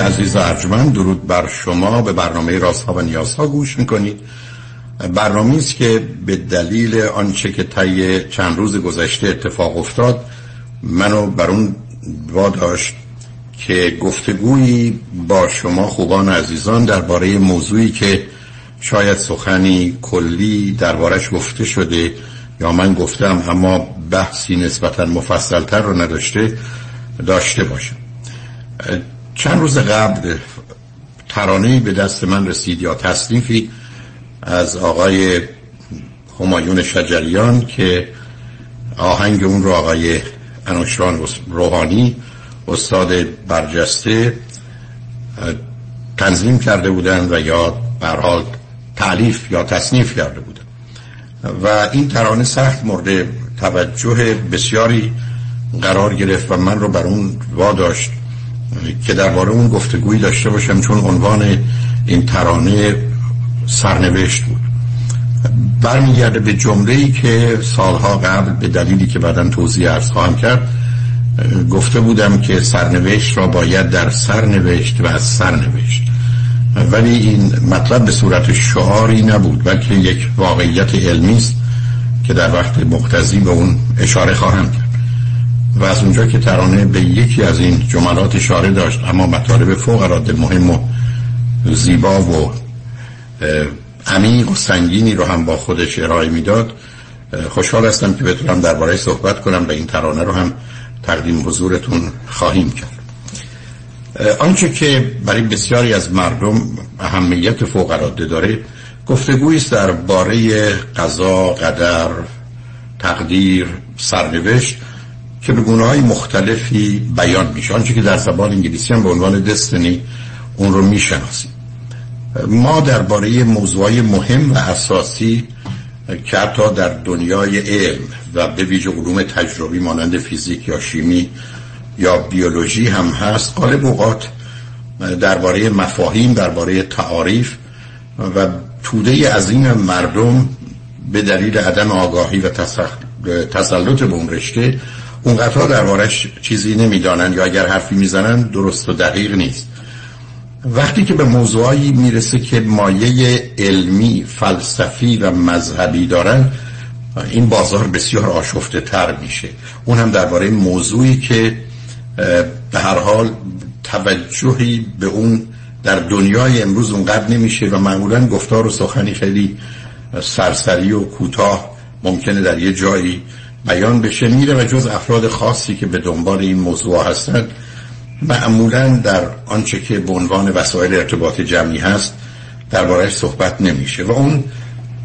عزیز ارجمند درود بر شما. به برنامه رازها و نیازها گوش می‌کنید. برنامه است که به دلیل آنچه که طی چند روز گذشته اتفاق افتاد منو بر اون واداشت که گفتگویی با شما خوبان عزیزان درباره موضوعی که شاید سخنی کلی دربارش گفته شده یا من گفتم اما بحثی نسبتا مفصلتر رو نداشته داشته باشم. چند روز قبل ترانه‌ای به دست من رسید یا تصنیفی از آقای همایون شجریان که آهنگ اون رو آقای انوشران روحانی استاد برجسته تنظیم کرده بودن و یا برحال تعلیف یا تصنیف کرده بودن و این ترانه سخت مورد توجه بسیاری قرار گرفت و من رو بر اون واداشت. که درباره اون گفتگویی داشته باشم چون عنوان این ترانه سرنوشت بود. برمیگرده به جمله ای که سالها قبل به دلیلی که بعدا توضیح ارز خواهم کرد گفته بودم که سرنوشت را باید در سرنوشت و از سرنوشت. ولی این مطلب به صورت شعاری نبود بلکه یک واقعیت علمی است که در وقت مقتضی به اون اشاره خواهم کرد. و از اونجا که ترانه به یکی از این جملات اشاره داشت اما مطالب فوق العاده مهم و زیبا و عمیق و سنگینی رو هم با خودش ارائه می‌داد. خوشحال هستم که بتونم درباره صحبت کنم و این ترانه رو هم تقدیم حضورتون خواهیم کرد. آنچه که برای بسیاری از مردم اهمیت فوق العاده داره گفتگویی است درباره قضا قدر تقدیر سرنوشت که به گونه های مختلفی بیان میشه. آنچه که در زبان انگلیسی هم به عنوان دستنی اون رو می‌شناسیم. ما درباره موضوعی مهم و اساسی که حتی در دنیای علم و به ویژه علوم تجربی مانند فیزیک یا شیمی یا بیولوژی هم هست غالب اوقات درباره مفاهیم درباره تعاریف و توده عظیم مردم به دلیل عدم آگاهی و تسلط به اون رشته اون قطعا دربارش چیزی نمی‌دانند یا اگر حرفی می‌زنن درست و دقیق نیست. وقتی که به موضوعی می‌رسه که مایه علمی فلسفی و مذهبی دارن این بازار بسیار آشفته تر میشه. اون هم درباره موضوعی که به هر حال توجهی به اون در دنیای امروز اونقدر نمیشه و معمولا گفتار و سخنی خیلی سرسری و کوتاه ممکنه در یه جایی بیان بشه میره و جز افراد خاصی که به دنبال این موضوع هستند معمولا در آنچه که به عنوان وسایل ارتباط جمعی هست دربارهش صحبت نمیشه. و اون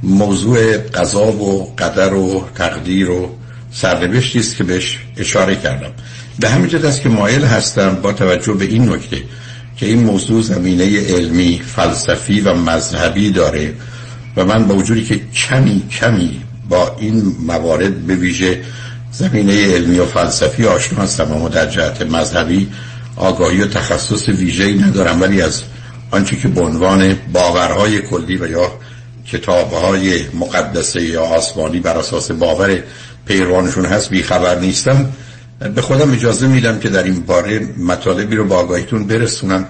موضوع قضا و قدر و تقدیر و سرنوشتی است که بهش اشاره کردم. به همین جد است که مایل هستم با توجه به این نکته که این موضوع زمینه علمی فلسفی و مذهبی داره و من با وجودی که کمی کمی با این موارد به ویژه زمینه علمی و فلسفی آشنا هستم اما در جهت مذهبی آگاهی و تخصص ویژه‌ای ندارم ولی از آنچه که به عنوان باورهای کلی و یا کتابهای مقدسه یا آسمانی بر اساس باور پیروانشون هست بی خبر نیستم. به خودم اجازه میدم که در این باره مطالبی رو با آگاهیتون برسونم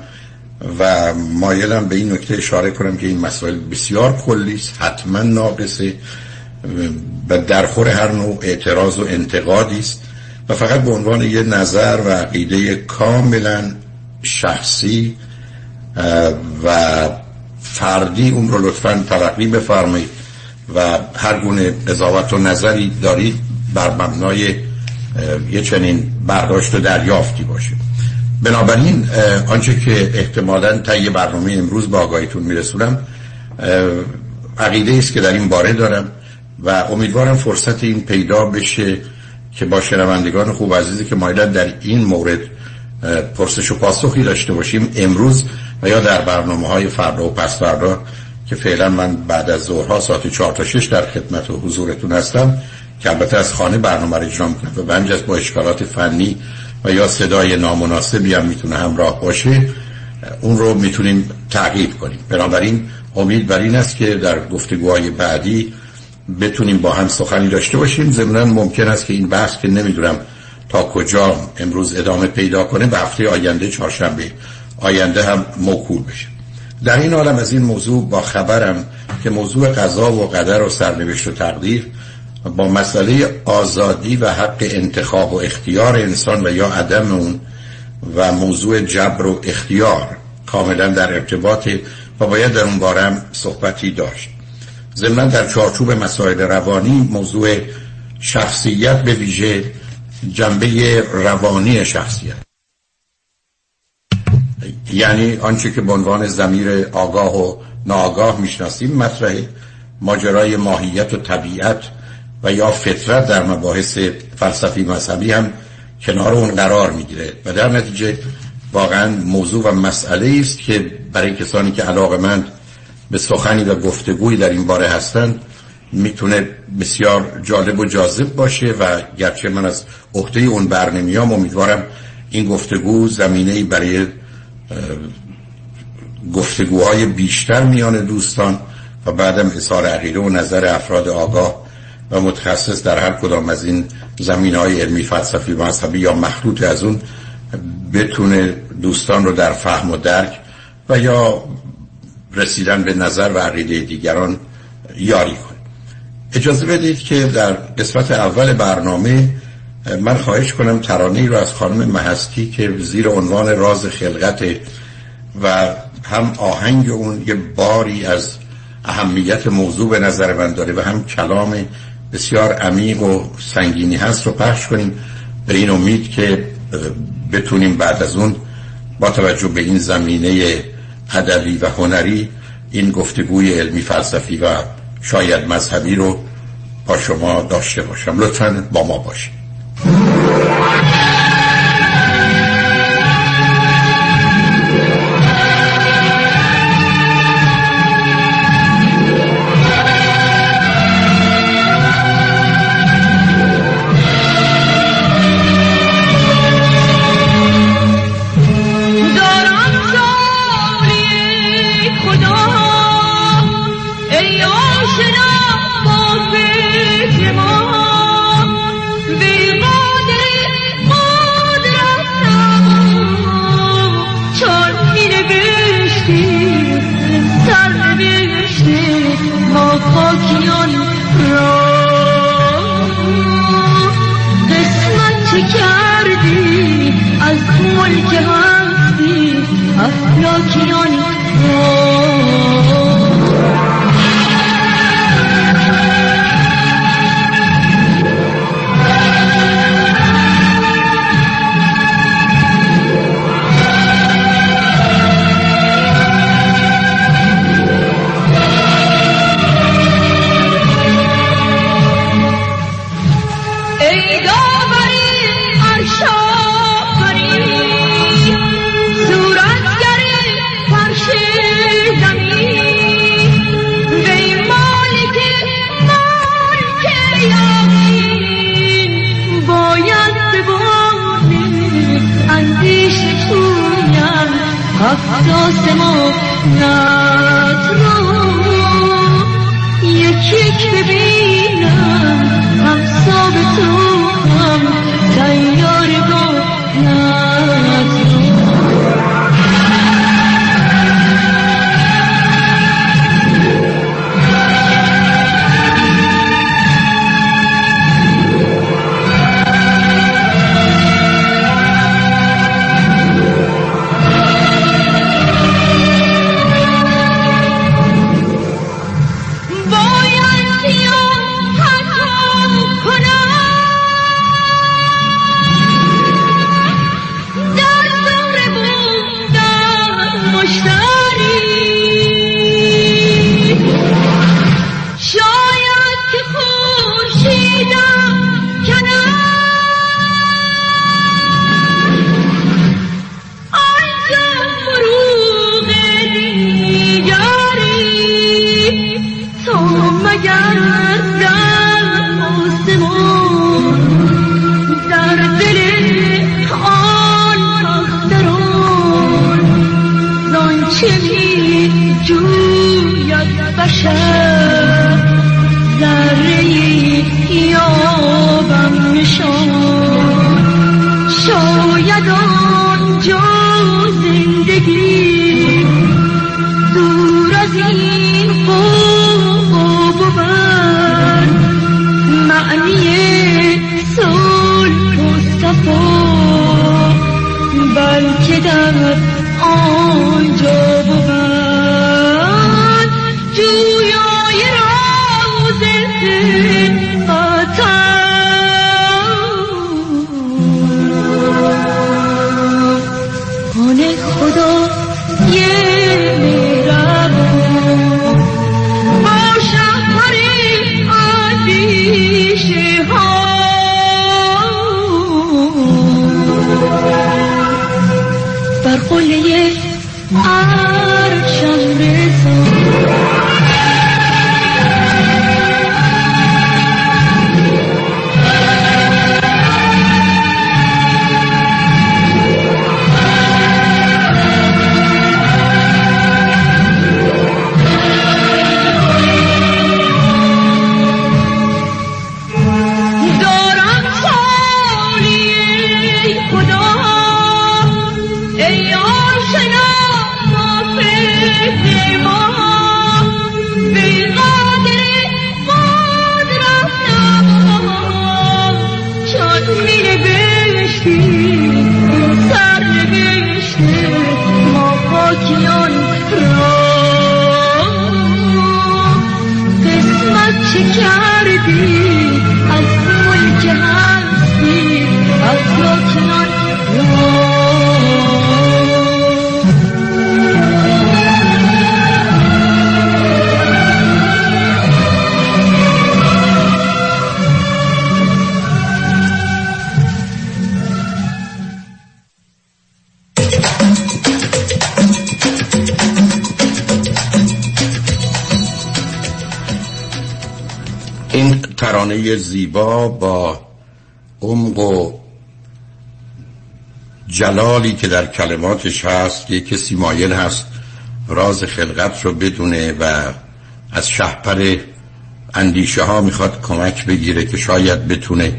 و مایلم به این نکته اشاره کنم که این مسائل بسیار کلی است حتما ناقصه. و درخور هر نوع اعتراض و انتقادی است و فقط به عنوان یه نظر و عقیده کاملا شخصی و فردی اون رو لطفا تلقی بفرمایید و هر گونه قضاوت و نظری دارید بر مبنای یه چنین برداشت و دریافتی باشه. بنابراین آنچه که احتمالا طی برنامه امروز با آگاهیتون میرسونم عقیده است که در این باره دارم. و امیدوارم فرصت این پیدا بشه که با شنوندگان خوب عزیزی که مایلن در این مورد پرسش و پاسخی داشته باشیم امروز و یا در برنامه های فردا و پس فردا که فعلا من بعد از ظهرها ساعت 4 تا 6 در خدمت و حضورتون هستم که البته از خانه برنامه رو اجرا می‌کنم و بنج از با اشکالات فنی و یا صدای نامناسبی هم می‌تونه همراه باشه اون رو می‌تونیم تعقیب کنیم. بنابراین امید بر این است که در گفتگوهای بعدی بتونیم با هم سخنی داشته باشیم. ضمنا ممکن است که این بحث که نمی‌دونم تا کجا امروز ادامه پیدا کنه به هفته آینده چهارشنبه آینده هم موکول بشه. در این عالم از این موضوع با خبرم که موضوع قضا و قدر و سرنوشت و تقدیر با مسئله آزادی و حق انتخاب و اختیار انسان و یا عدم اون و موضوع جبر و اختیار کاملا در ارتباط و باید در اون بارم صحبتی داشت. ضمن در چارچوب مسائل روانی موضوع شخصیت به ویژه جنبه روانی شخصیت. یعنی آنچه که به عنوان زمیر آگاه و ناآگاه می‌شناسیم مطرح ماجرای ماهیت و طبیعت و یا فطرت در مباحث فلسفی مذهبی هم کنار اون قرار می‌گیره. و در نتیجه واقعا موضوع و مسئله است که برای کسانی که علاقه مند به سخنی و گفتگوی در این باره هستند می‌تونه بسیار جالب و جاذب باشه و گرچه من از عهده اون بر نمیام امیدوارم این گفتگو زمینه برای گفتگوهای بیشتر میان دوستان و بعدم اظهار عقیده و نظر افراد آگاه و متخصص در هر کدام از این زمین های علمی فلسفی مذهبی یا مخلوط از اون بتونه دوستان رو در فهم و درک و یا رسیدن به نظر و عقیده دیگران یاری کنه اجازه بدید که در قسمت اول برنامه من خواهش کنم ترانه رو از خانم محستی که زیر عنوان راز خلقت و هم آهنگ اون یه باری از اهمیت موضوع به نظر من داره و هم کلام بسیار عمیق و سنگینی هست رو پخش کنیم. به این امید که بتونیم بعد از اون با توجه به این زمینه ادبی و هنری این گفتگوی علمی فلسفی و شاید مذهبی رو با شما داشته باشم. لطفا با ما باشید. باید جلالی که در کلماتش هست که کسی مایل هست راز خلقت رو بدونه و از شهپر اندیشه ها می‌خواد کمک بگیره که شاید بتونه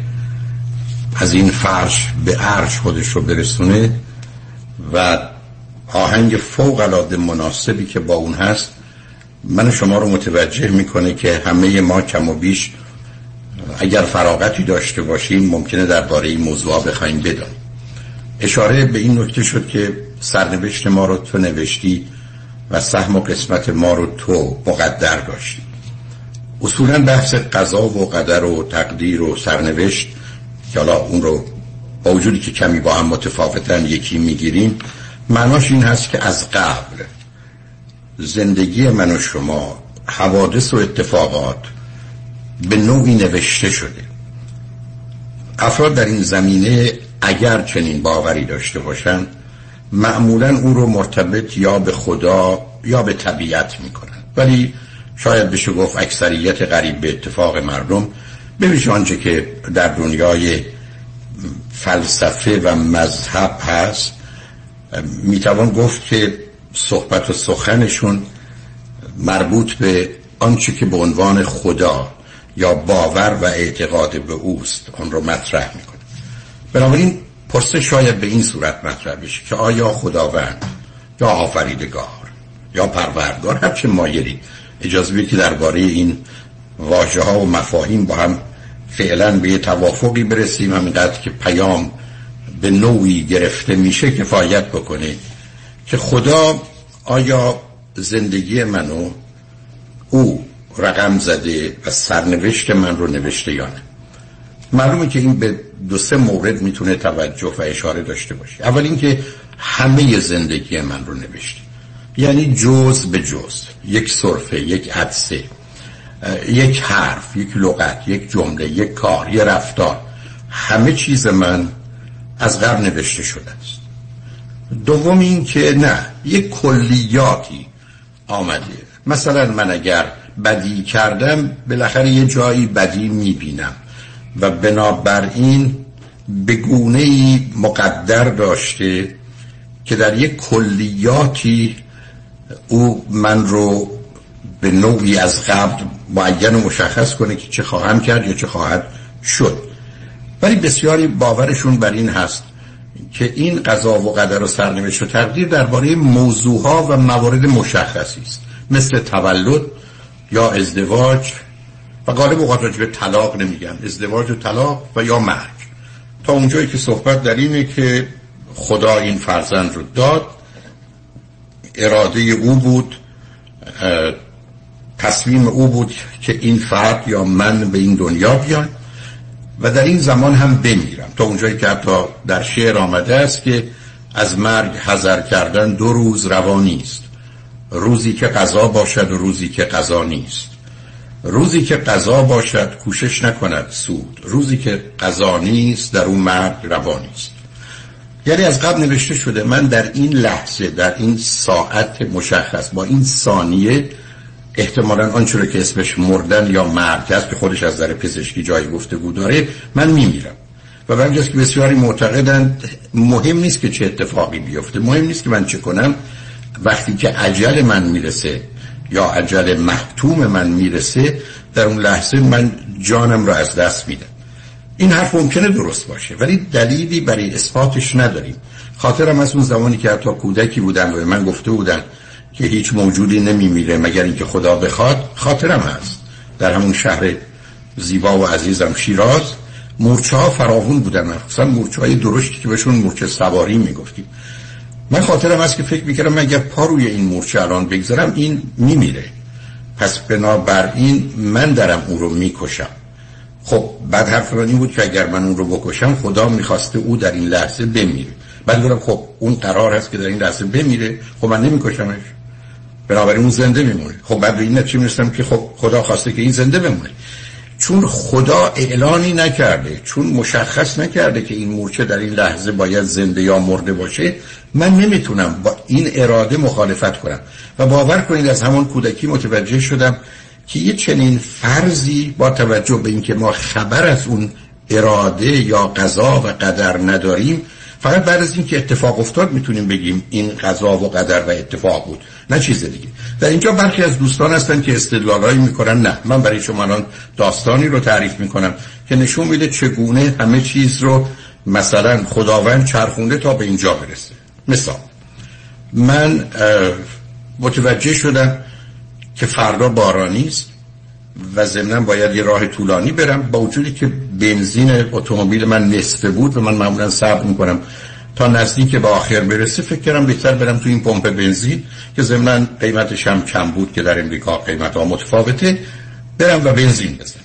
از این فرش به عرش خودش رو برسونه و آهنگ فوق العاده مناسبی که با اون هست من شما رو متوجه می‌کنه که همه ما کم و بیش اگر فراغتی داشته باشیم ممکنه درباره این موضوع بخوایم بدانیم. اشاره به این نکته شد که سرنوشت ما رو تو نوشتی و سهم و قسمت ما رو تو مقدر داشتی. اصولا بحث قضا و قدر و تقدیر و سرنوشت که حالا اون رو با وجودی که کمی با هم متفاوتن یکی می‌گیریم معناش این هست که از قبل زندگی من و شما حوادث و اتفاقات به نوعی نوشته شده. افراد در این زمینه اگر چنین باوری داشته باشند معمولا او رو مرتبط یا به خدا یا به طبیعت می‌کنن. ولی شاید بشه گفت اکثریت قریب به اتفاق مردم ببینید آنچه که در دنیای فلسفه و مذهب هست. می‌توان گفت که صحبت و سخنشون مربوط به آنچه که به عنوان خدا یا باور و اعتقاد به اوست. اون رو مطرح می‌کنه. بنابراین پرسه شاید به این صورت مطرح بشه که آیا خداوند یا آفریدگار یا پروردگار هر چه مایلی؟ اجازه بدید که درباره این واژه ها و مفاهیم با هم فعلا به یه توافقی برسیم. همینقدر که پیام به نوعی گرفته میشه کفایت بکنه که خدا آیا زندگی منو او رقم زده و سرنوشت من رو نوشته یا نه. معلومه که این به دو سه مورد می‌تونه توجه و اشاره داشته باشه. اول اینکه همه زندگی من رو نوشته. یعنی جز به جز. یک صرفه یک عدسه یک حرف یک لغت یک جمله یک کار یک رفتار. همه چیز من از قبل نوشته شده است. دوم این که نه یک کلیاتی آمده. مثلا من اگر بدی کردم بالاخره یه جایی بدی می‌بینم. و بنابراین به گونه مقدر داشته که در یک کلیاتی او من رو به نوعی از قبل معین و مشخص کنه که چه خواهم کرد یا چه خواهد شد. ولی بسیاری باورشون بر این هست که این قضا و قدر و سرنوشت و تقدیر درباره موضوعها و موارد مشخصی است. مثل تولد یا ازدواج و غالب اوقات به طلاق نمیگن. ازدواج و طلاق و یا مرگ. تا اونجایی که صحبت در اینه که خدا این فرزند رو داد. اراده او بود تصمیم او بود که این فرد یا من به این دنیا بیان و در این زمان هم بمیرم. تا اونجایی که حتی در شعر آمده است که از مرگ حذر کردن دو روز روانی است روزی که قضا باشد و روزی که قضا نیست. روزی که قضا باشد کوشش نکند سود. روزی که قضا نیست در اون مرگ روانی است یعنی از قبل نوشته شده من در این لحظه در این ساعت مشخص با این ثانیه احتمالا آنچه که اسمش مردن یا مرگ است که خودش از در پزشکی جای گفتگو داره من میمیرم. و به که بسیاری معتقدند مهم نیست که چه اتفاقی بیفته. مهم نیست که من چه کنم. وقتی که عجل من می‌رسه یا عجل محتوم من می‌رسه در اون لحظه من جانم را از دست میدم. این حرف ممکنه درست باشه ولی دلیلی برای اثباتش نداریم. خاطرم از اون زمانی که حتی کودکی بودن و من گفته بودن که هیچ موجودی نمیمیره مگر اینکه خدا بخواد خاطرم هست. در همون شهر زیبا و عزیزم شیراز مورچه ها فراوون بودن مخصوصا مورچه های درشتی که بهشون مورچه سواری می‌گفتیم. من خاطرم هست که فکر می‌کردم اگر پا روی این مورچه الان بگذارم این میمیره. پس بنابراین من درم اون رو می‌کشم. خب بعد حرف من این بود که اگر من اون رو بکشم خدا می‌خواسته او در این لحظه بمیره. بعد گفتم خب اون قرار هست که در این لحظه بمیره. خب من نمیکشمش. بنابراین اون زنده میمونه. خب بعد به این نتیجه می‌رسم که خب خدا خواسته که این زنده بمونه. چون خدا اعلانی نکرده چون مشخص نکرده که این مورچه در این لحظه باید زنده یا مرده باشه من نمی‌تونم با این اراده مخالفت کنم. و باور کنید از همون کودکی متوجه شدم که یه چنین فرضی با توجه به اینکه ما خبر از اون اراده یا قضا و قدر نداریم فقط بعد از اینکه اتفاق افتاد می‌تونیم بگیم این قضا و قدر و اتفاق بود. نه چیز دیگه. در اینجا برخی از دوستان هستن که استدلالایی می‌کنن. نه من برای شما الان داستانی رو تعریف می‌کنم که نشون میده چگونه همه چیز رو مثلا خداوند چرخونده تا به اینجا برسه. مثال من متوجه شدم که فردا بارانی است و ضمنا باید یه راه طولانی برم. با وجودی که بنزین اتومبیل من نصفه بود و من معمولا صبر می‌کنم. تا نزدیک به آخر برسه فکر کردم بهتر برم تو این پمپ بنزین که ضمنا قیمتش هم کم بود که در امریکا قیمت ها متفاوته برم و بنزین بزنم.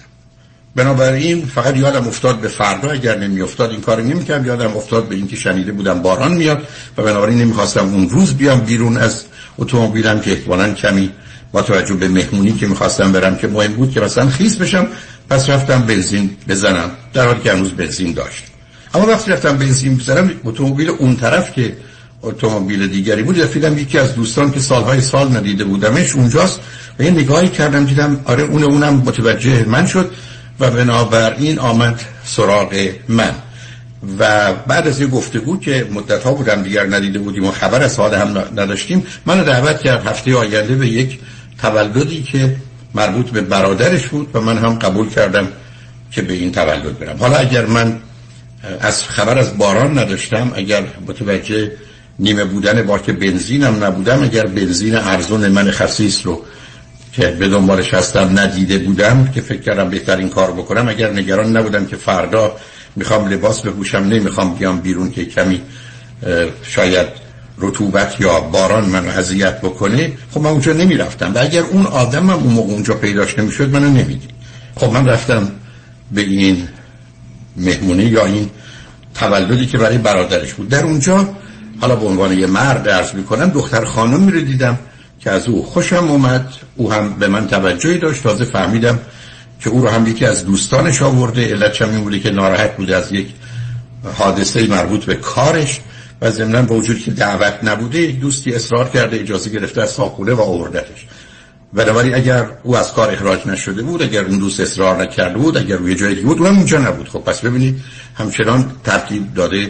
بنابراین فقط یادم افتاد به فردا اگر نمی افتاد این کار نمی‌کردم یادم افتاد به اینکه شنیده بودم باران میاد و بنابراین نمی‌خواستم اون روز بیام بیرون از اتومبیلم که احتمالاً کمی با توجه به مهمونی که می‌خواستم برم که مهم بود که مثلا خیس بشم پس رفتم بنزین بزنم. در حالی که هنوز بنزین داشت اما وقتی رفتم بنزین بزنم اتومبیل اون طرف که اتومبیل دیگری بود رفیدم یکی از دوستان که سالهای سال ندیده بودمش اونجاست و یه نگاهی کردم دیدم آره اون اونم متوجه من شد و بنابراین آمد سراغ من. و بعد از یه گفتگو که مدت ها بودم دیگر ندیده بودیم و خبر از حال هم نداشتیم من دعوت کرد هفته آینده به یک تولدی که مربوط به برادرش بود و من هم قبول کردم که به این تولد برم. حالا اگر من از خبر از باران نداشتم. اگر متوجه نیمه بودن باک بنزینم نبودم اگر بنزین ارزون من خصیص رو که به دنبالش هستم ندیده بودم که فکر کردم بهتر این کار بکنم اگر نگران نبودم که فردا می‌خوام لباس بپوشم نمی‌خوام بیام بیرون که کمی شاید رطوبت یا باران منو اذیت بکنه خب من اونجا نمی‌رفتم. و اگر اون آدمم اون موقع اونجا پیداش نمی‌شد منو نمیدی خب من رفتم به این مهمونی یا این تولدی که برای برادرش بود. در اونجا حالا به عنوان یه مرد درس می‌کنم دختر خانم رو دیدم که از او خوشم اومد. او هم به من توجهی داشت. تازه فهمیدم که او رو هم یکی از دوستانش آورده. علت این بوده که ناراحت بوده از یک حادثه مربوط به کارش و ضمنا با وجود که دعوت نبوده یک دوستی اصرار کرده اجازه گرفته از ساخونه و آوردتش بنابراین اگر او از کار اخراج نشده بود اگر اون دوست اصرار نکرده بود اگر روی جای بود اونم اونجا نبود. خب پس ببینید همچنان ترتیب داده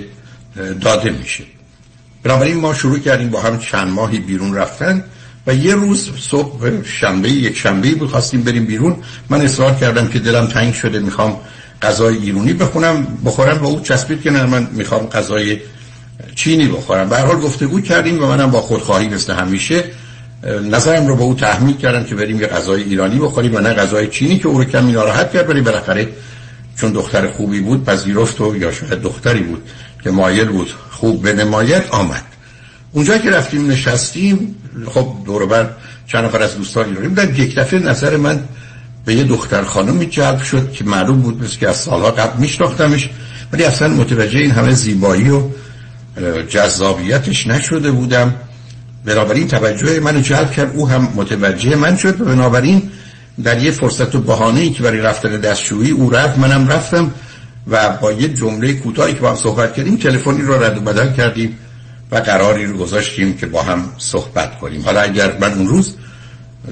داده میشه. بنابراین ما شروع کردیم با هم چند ماهی بیرون رفتن و یه روز صبح شنبه یک شنبه بود خواستیم بریم بیرون. من اصرار کردم که دلم تنگ شده می‌خوام غذای ایرونی بخونم بخورم و او چسبید که نه من می‌خوام غذای چینی بخورم. به حال گفتگو کردیم و منم با خودخواهی مثل همیشه نظرم رو با او تحمیل کردم که بریم یه غذای ایرانی بخوریم و نه غذای چینی که او رو کمی ناراحت کرد ولی بالاخره چون دختر خوبی بود پذیرفت و یا شاید دختری بود که مایل بود خوب به نمایت آمد. اونجا که رفتیم نشستیم خب دور بر چند نفر از دوستان ایرانی بودن. یک دفعه نظر من به یه دختر خانمی جلب شد که معلوم بود مثل که از سالها قبل میشناختمش ولی اصلا متوجه این همه زیبایی و جذابیتش نشده بودم. بنابراین توجه منو جلب کرد. او هم متوجه من شد و بنابراین در یه فرصت و بهانه‌ای که برای رفتن دستشویی او رفت منم رفتم و با یه جمله کوتاهی که با هم صحبت کردیم تلفنی رو رد و بدل کردیم و قراری رو گذاشتیم که با هم صحبت کنیم. حالا اگر من اون روز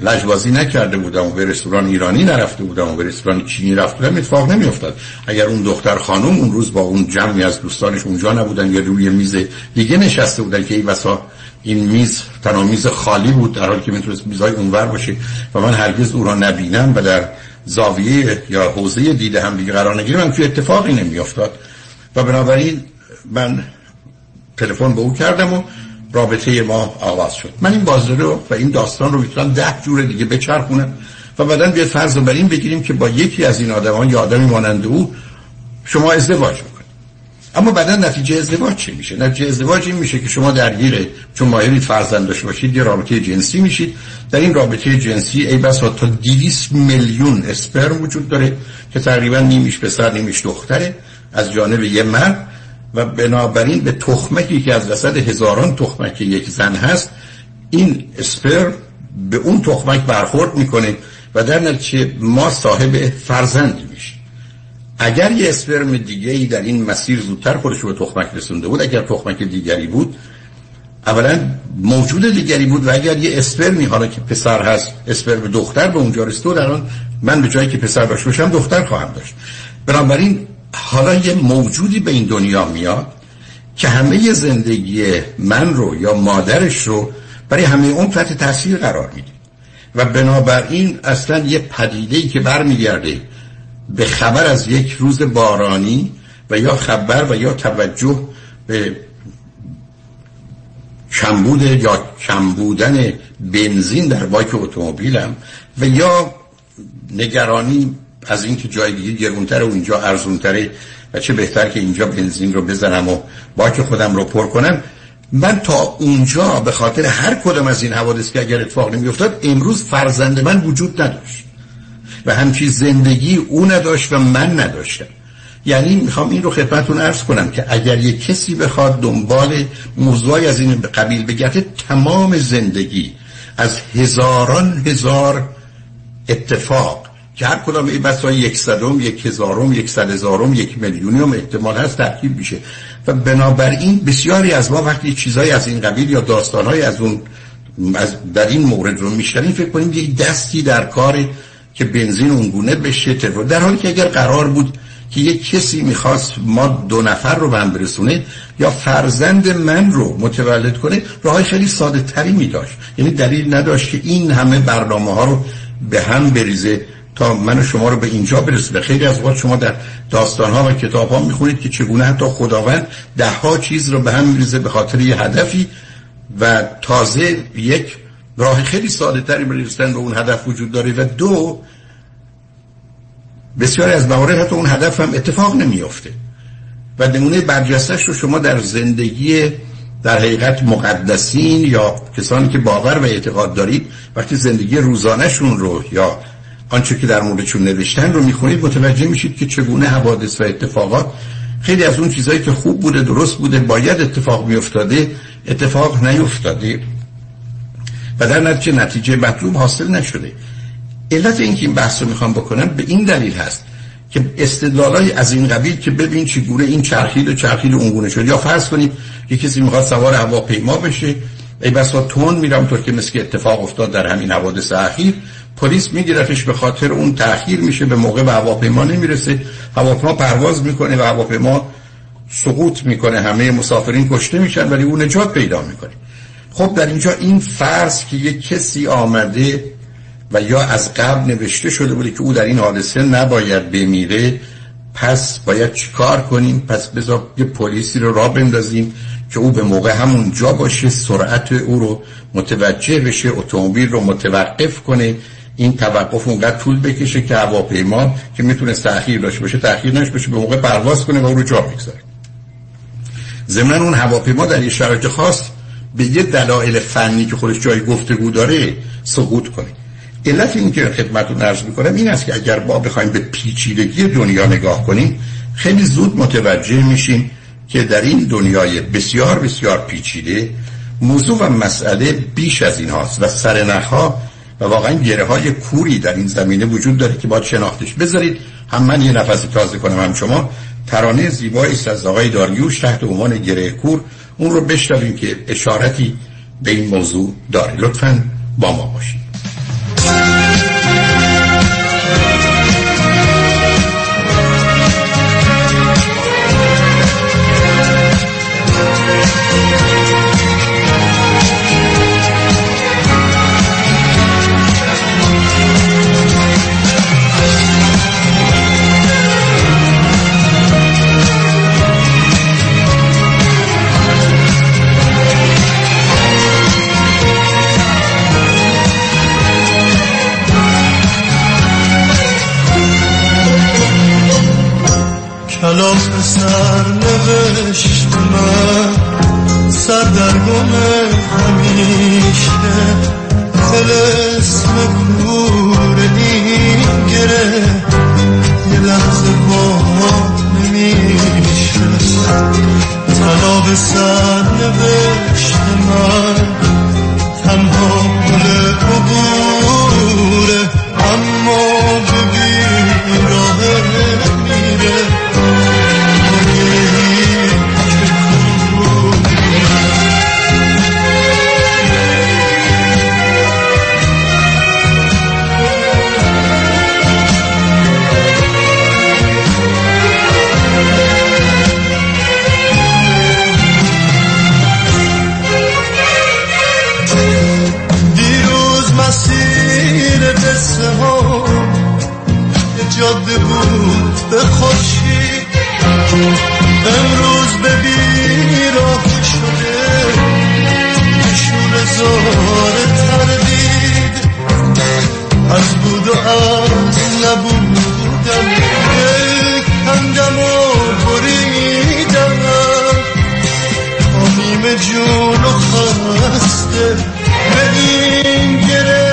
لجبازی نکرده بودم و به رستوران ایرانی نرفته بودم و به رستوران چینی رفته بودم اتفاق نمیافتاد. اگر اون دختر خانم اون روز با اون جمعی از دوستانش اونجا نبودن یا روی میز دیگه نشسته بودن که این وسا این میز تنها خالی بود در حالی که می‌تونست میزای اونور باشه و من هرگز او را نبینم و در زاویه یا حوزه دیده هم دیگه قرار نگیرم من اتفاقی نمیافتاد. و بنابراین من تلفن به او کردم و رابطه ما آغاز شد. من این بازی رو و این داستان رو می‌تونم ده جور دیگه بچرخونم و بعدا بیاد فرض رو بر این بگیریم که با یکی از این آدمان یا آدمی مانند او شما ازدواج اما بعدا نتیجه ازدواج چی میشه؟ نتیجه ازدواج این میشه که شما درگیر چون مایلید فرزند داشته باشید یه رابطه جنسی میشید. در این رابطه جنسی ای بس تا 200 میلیون اسپرم وجود داره که تقریبا نیمیش پسر نیمیش دختره از جانب یه مرد. و بنابراین به تخمکی که از وسط هزاران تخمک یک زن هست این اسپرم به اون تخمک برخورد می‌کنه و در نتیجه ما صاحب فرزندی میشیم اگر یه اسپرم دیگه ای در این مسیر زودتر خودش به تخمک رسونده بود اگر تخمک دیگری بود اولا موجود دیگری بود و اگر یه اسپرمی حالا که پسر هست اسپرم دختر به اونجا رسید الان من به جایی که پسر داشته باشم دختر خواهم داشت. بنابراین حالا یه موجودی به این دنیا میاد که همه زندگی من رو یا مادرش رو برای همه اون تحت تاثیر قرار میده. و بنابراین اصلا یه پدیده که برمیگرده به خبر از یک روز بارانی و یا خبر و یا توجه به کمبود یا کمبودن بنزین در باک اتومبیلم و یا نگرانی از اینکه جای دیگه گرونتر و اینجا ارزونتره و چه بهتر که اینجا بنزین رو بزنم و باک خودم رو پر کنم. من تا اونجا به خاطر هر کدام از این حوادث که اگر اتفاق نمیافتاد امروز فرزند من وجود نداشت. و همچی زندگی او نداشت و من نداشتم. یعنی می‌خوام این رو خدمتون ارز کنم که اگر یک کسی بخواد دنبال موضوعی از این قبیل بگرده تمام زندگی از هزاران هزار اتفاق که هر کدام این بسا یک صدم یک هزارم یک صد هزارم یک میلیونیوم احتمال هست ترکیب میشه. و بنابراین بسیاری از ما وقتی چیزایی از این قبیل یا داستانهایی از اون از در این مورد رو میشنیم فکر کنیم یک دستی در کار که بنزین اونگونه بشه در حالی که اگر قرار بود که یک کسی می‌خواست ما دو نفر رو به هم برسونه یا فرزند من رو متولد کنه راه خیلی ساده تری می یعنی دلیل نداشت که این همه برنامه ها رو به هم بریزه تا من و شما رو به اینجا برسونه. خیلی از وقت شما در داستان ها و کتاب ها می‌خونید که چگونه حتی خداوند ده ها چیز رو به هم میریزه به خاطر یه هدفی و تازه یک راه خیلی ساده تری برسن به اون هدف وجود داره و دو بسیاری از موارد حتی اون هدف هم اتفاق نمیافته و نمونه برجستش رو شما در زندگی در حقیقت مقدسین یا کسانی که باور و اعتقاد دارید وقتی زندگی روزانهشون رو یا آنچه که در موردشون نوشتن رو می‌خونید متوجه میشید که چگونه حوادث و اتفاقات خیلی از اون چیزهایی که خوب بوده درست بوده باید اتفاق میافتاده اتفاق نیفتاده. و در نتیجه نتیجه مطلوب حاصل نشده. علت اینکه این بحث رو می‌خوام بکنم به این دلیل هست که استدلالای از این قبیل که ببین چگونه این چرخید و چرخید اونگونه شد. یا فرض کنید یه کسی می‌خواد سوار هواپیما بشه ای بسا تون میرم طور که مثل اتفاق افتاد در همین حوادث اخیر پلیس میگیرتش به خاطر اون تاخیر میشه به موقع به هواپیما نمی‌رسه. هواپیما پرواز می‌کنه و هواپیما سقوط می‌کنه. همه مسافرین کشته میشن ولی اون نجات پیدا می‌کنه. خب در اینجا این فرض که یک کسی آمده و یا از قبل نوشته شده بوده که او در این حادثه نباید بمیره پس باید چیکار کنیم؟ پس بذار یه پلیسی رو را بندازیم که او به موقع همون جا باشه سرعت او رو متوجه بشه اتومبیل رو متوقف کنه. این توقف اونقدر طول بکشه که هواپیما که می‌تونه تاخیر داشته باشه تاخیر نشه بشه به موقع پرواز کنه و او رو جا بگذاره. ضمن اون هواپیما در یه شرایط خاص به یه دلایل فنی که خودش جای گفتگو داره سقوط کنه. علت این که خدمتتون عرض می‌کنم این است که اگر با بخوایم به پیچیدگی دنیا نگاه کنیم خیلی زود متوجه میشیم که در این دنیای بسیار بسیار پیچیده موضوع و مسئله بیش از این هاست و سرنخها و واقعا گره های کوری در این زمینه وجود داره که باید شناختش بذارید. هم من یه نفسی تازه کنم هم شما. ترانه زیبایی است از آقای داریوش تحت عنوان گره کور. اون رو بشنویم که اشارتی به این موضوع داره. لطفا با ما باشید. کلام سر نوشت من. سر در گم همیشه. تلسم کور این گره. یه لحظه با نمیشه تناب سر نوشت من. تنها گل عبوره به خوشی امروز به بیراه شده. نشون زار تردید. از بود و از نبودم. کندم و بریدم. تا نیمه جون و خسته. به این گره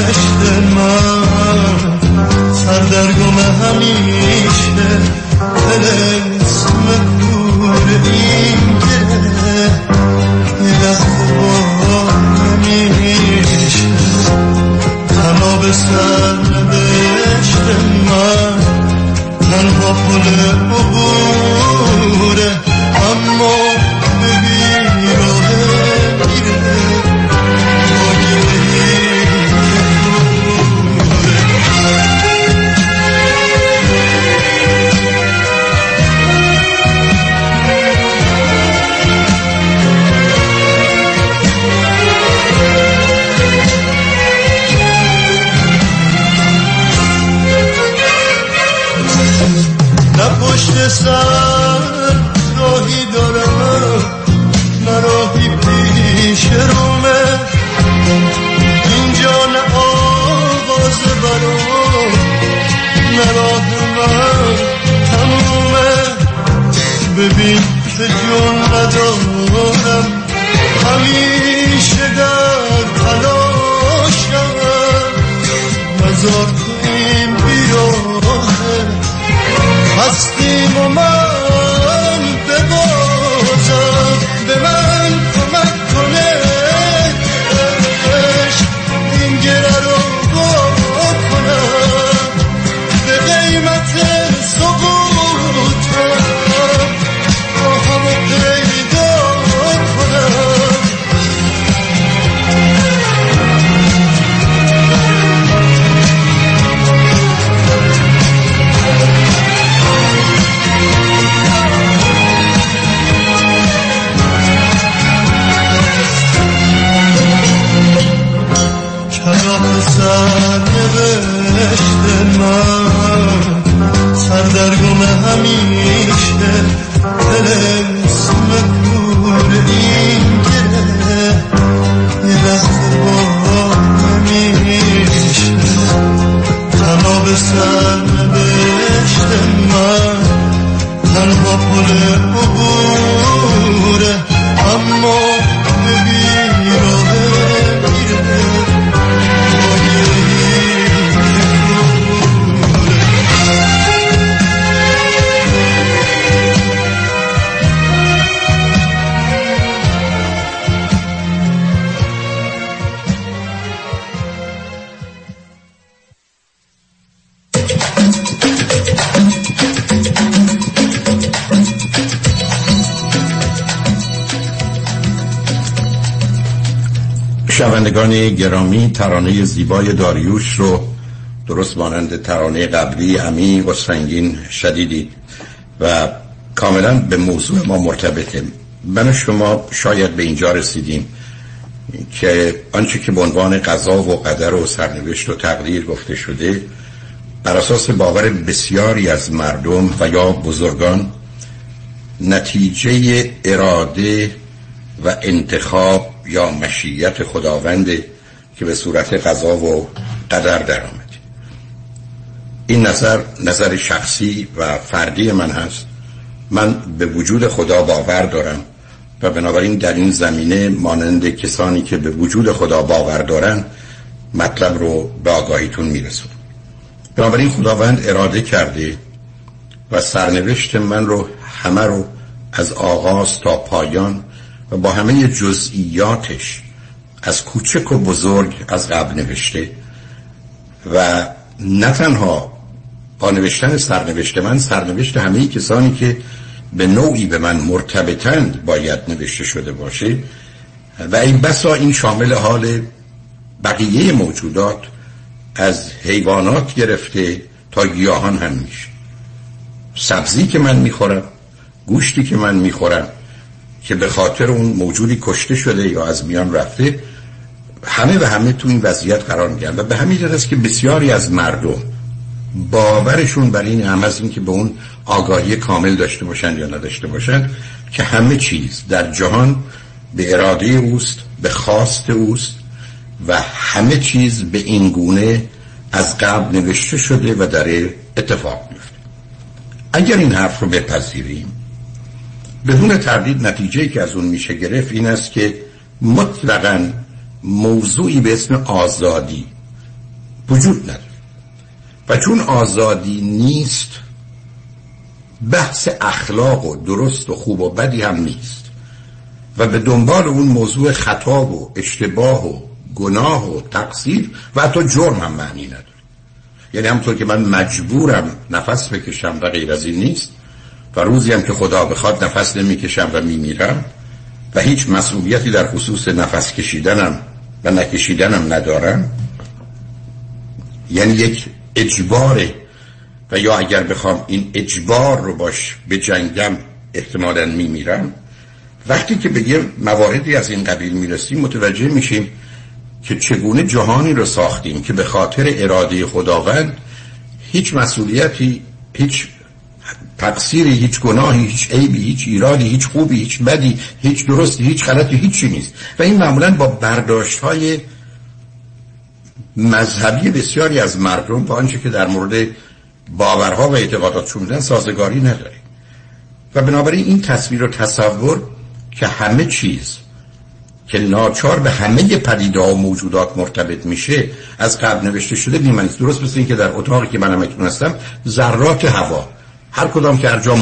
نوشته من. سردرگم همیشه تلسم کور این گره یه لحظه با نمیشه تناب سر نوشته من تنها پل عبوره اما شنوندگان گرامی ترانه زیبای داریوش رو درست مانند ترانه قبلی عمیق و سنگین شدیدید و کاملا به موضوع ما مرتبطه. من و شما شاید به اینجا رسیدیم که آنچه که به عنوان قضا و قدر و سرنوشت و تقدیر گفته شده بر اساس باور بسیاری از مردم و یا بزرگان نتیجه اراده و انتخاب یا مشیت خداونده که به صورت قضا و قدر در آمده. این نظر نظر شخصی و فردی من هست. من به وجود خدا باور دارم و بنابراین در این زمینه مانند کسانی که به وجود خدا باور دارن مطلب رو به آگاهیتون میرسون بنابراین خداوند اراده کرده و سرنوشت من رو همه رو از آغاز تا پایان و با همه جزئیاتش از کوچک و بزرگ از قبل نوشته و نه تنها با نوشتن سرنوشت من سرنوشت همه کسانی که به نوعی به من مرتبطند باید نوشته شده باشه و این بسا این شامل حال بقیه موجودات از حیوانات گرفته تا گیاهان هم میشه. سبزی که من می‌خورم گوشتی که من می‌خورم که به خاطر اون موجودی کشته شده یا از میان رفته همه و همه تو این وضعیت قرار می‌گیرن. و به همین جهت است که بسیاری از مردم باورشون بر این هم از اینکه به اون آگاهی کامل داشته باشن یا نداشته باشن که همه چیز در جهان به اراده اوست به خواست اوست و همه چیز به این گونه از قبل نوشته شده و در اتفاق میفته اگر این حرف رو بپذیریم بدون تردید نتیجه که از اون میشه گرفت این است که مطلقا موضوعی به اسم آزادی وجود نداره. و چون آزادی نیست بحث اخلاق و درست و خوب و بدی هم نیست. و به دنبال اون موضوع خطا و اشتباه و گناه و تقصیر و حتی جرم هم معنی نداره. یعنی همطور که من مجبورم نفس بکشم و غیر از این نیست و روزی هم که خدا بخواد نفس نمی‌کشم و میمیرم و هیچ مسئولیتی در خصوص نفس کشیدنم و نکشیدنم ندارم. یعنی یک اجباره و یا اگر بخوام این اجبار رو باش به جنگم احتمالا میمیرم. وقتی که به یه مواردی از این قبیل می‌رسیم متوجه میشیم که چگونه جهانی رو ساختیم که به خاطر اراده خداوند هیچ مسئولیتی هیچ تقصیری هیچ گناهی هیچ عیبی هیچ ایرادی هیچ خوبی هیچ بدی هیچ درستی هیچ غلطی هیچی نیست. و این معمولا با برداشت های مذهبی بسیاری از مردم با آنچه که در مورد باورها و اعتقاداتشون میدن سازگاری نداره. و بنابراین این تصویر و تصور که همه چیز که ناچار به همه پدیده و موجودات مرتبط میشه از قبل نوشته شده بیمانیست درست مثل که در اتاقی که من همکنون هستم ذرات هوا. هر کدام که هر جا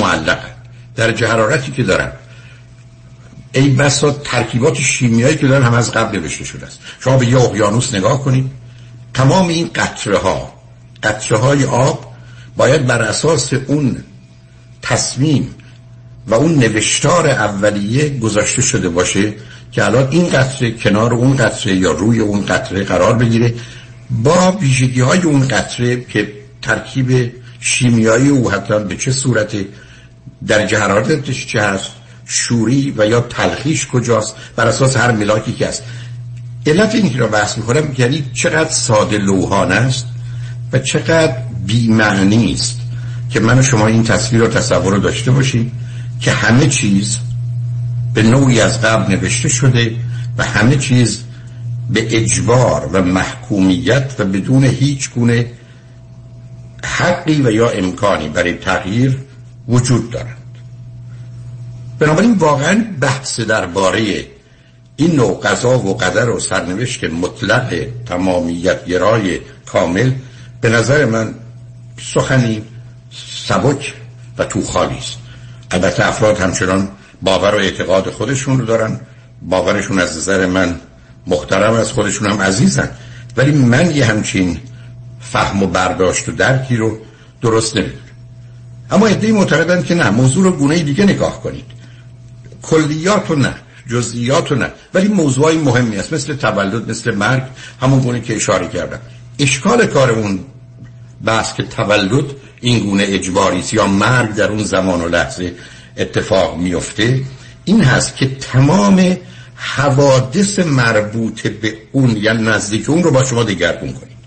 در حرارتی که دارن. ای بسا ترکیبات شیمیایی که دارن هم از قبل نوشته شده است. شما به یه اقیانوس نگاه کنید. تمام این قطره ها قطره های آب باید بر اساس اون تصمیم و اون نوشتار اولیه گذاشته شده باشه که الان این قطره کنار اون قطره یا روی اون قطره قرار بگیره. با ویژگی های اون قطره که ترکیب شیمیایی او حتی به چه صورت در حرارتش چه هست شوری و یا تلخیش کجاست بر اساس هر ملاکی که هست علت این که را بحث می‌کنم یعنی چقدر ساده لوحانه است و چقدر بیمعنی است که من و شما این تصویر و تصور رو داشته باشیم که همه چیز به نوعی از قبل نوشته شده و همه چیز به اجبار و محکومیت و بدون هیچ گونه حقی و یا امکانی برای تغییر وجود دارند. بنابراین واقعا بحث درباره این نوع قضا و قدر و سرنوشت مطلق تمامیت گرای کامل به نظر من سخنی سبک و تو خالی است. البته افراد همچنان باور و اعتقاد خودشون رو دارن. باورشون از نظر من محترم از خودشون هم عزیزن. ولی من یه همچین فهم و برداشت و درکی رو درست نمی‌دونم. اما ادهی معتقدن که نه موضوع رو گونه دیگه نگاه کنید. کلیات و نه جزئیات و نه. ولی موضوعی مهمی است مثل تولد مثل مرگ همون گونه که اشاره کردم. اشکال کارمون بحث که تولد این گونه اجباری یا مرگ در اون زمان و لحظه اتفاق میفته این هست که تمام حوادث مربوط به اون یا یعنی نزدیک اون رو با شما دگرگون کنید.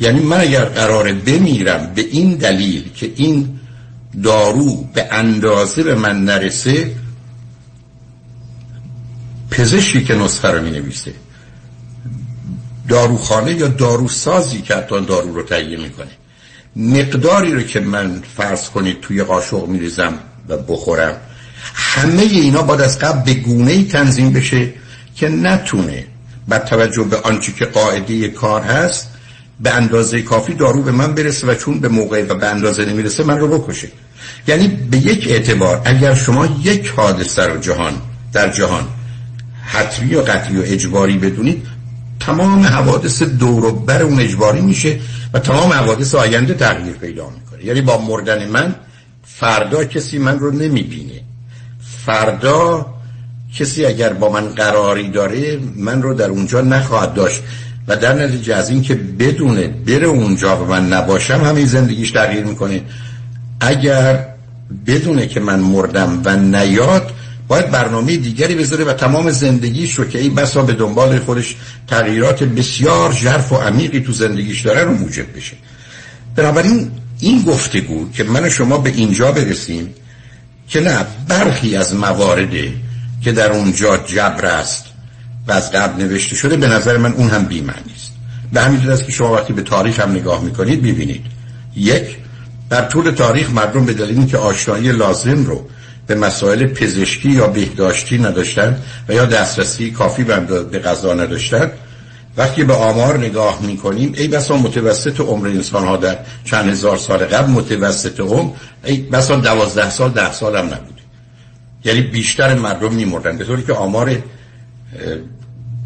یعنی من اگر قراره بمیرم به این دلیل که این دارو به اندازه به من نرسه پزشکی که نسخه رو می نویسه داروخانه یا داروسازی که حتی دارو رو تهیه می‌کنه مقداری رو که من فرض کنید توی قاشق میریزم و بخورم همه اینا باید از قبل به گونه ای تنظیم بشه که نتونه با توجه به آنچه که قاعده کار هست به اندازه کافی دارو به من برسه و چون به موقع و به اندازه نمی‌رسه من رو بکشه. یعنی به یک اعتبار اگر شما یک حادثه رو جهان در جهان حتمی و قطعی و اجباری بدونید تمام حوادث دور و بر اون اجباری میشه و تمام حوادث آینده تغییر پیدا می‌کنه. یعنی با مردن من فردا کسی من رو نمی‌بینه. فردا کسی اگر با من قراری داره من رو در اونجا نخواهد داشت. و در نتیجه از این که بدونه بره اونجا و من نباشم همین زندگیش تغییر می‌کنه. اگر بدونه که من مردم و نیاد باید برنامه دیگری بذاره و تمام زندگیش رو که این بسا به دنبال خودش تغییرات بسیار ژرف و عمیقی تو زندگیش داره رو موجب بشه. بنابراین این گفتگو که من و شما به اینجا برسیم که نه برخی از موارده که در اونجا جبر است و از قبل نوشته شده به نظر من اون هم بیمعنی است. به همین است که شما وقتی به تاریخ هم نگاه می‌کنید ببینید یک در طول تاریخ مردم به دلیل که آشنایی لازم رو به مسائل پزشکی یا بهداشتی نداشتن و یا دسترسی کافی به غذا نداشتن وقتی به آمار نگاه می‌کنیم ای بسا متوسط عمر انسان ها در چند هزار سال قبل متوسط عمر ای بسا دوازده سال ده سال هم نبود یعنی بیشتر مردم میمردن به طوری که آمار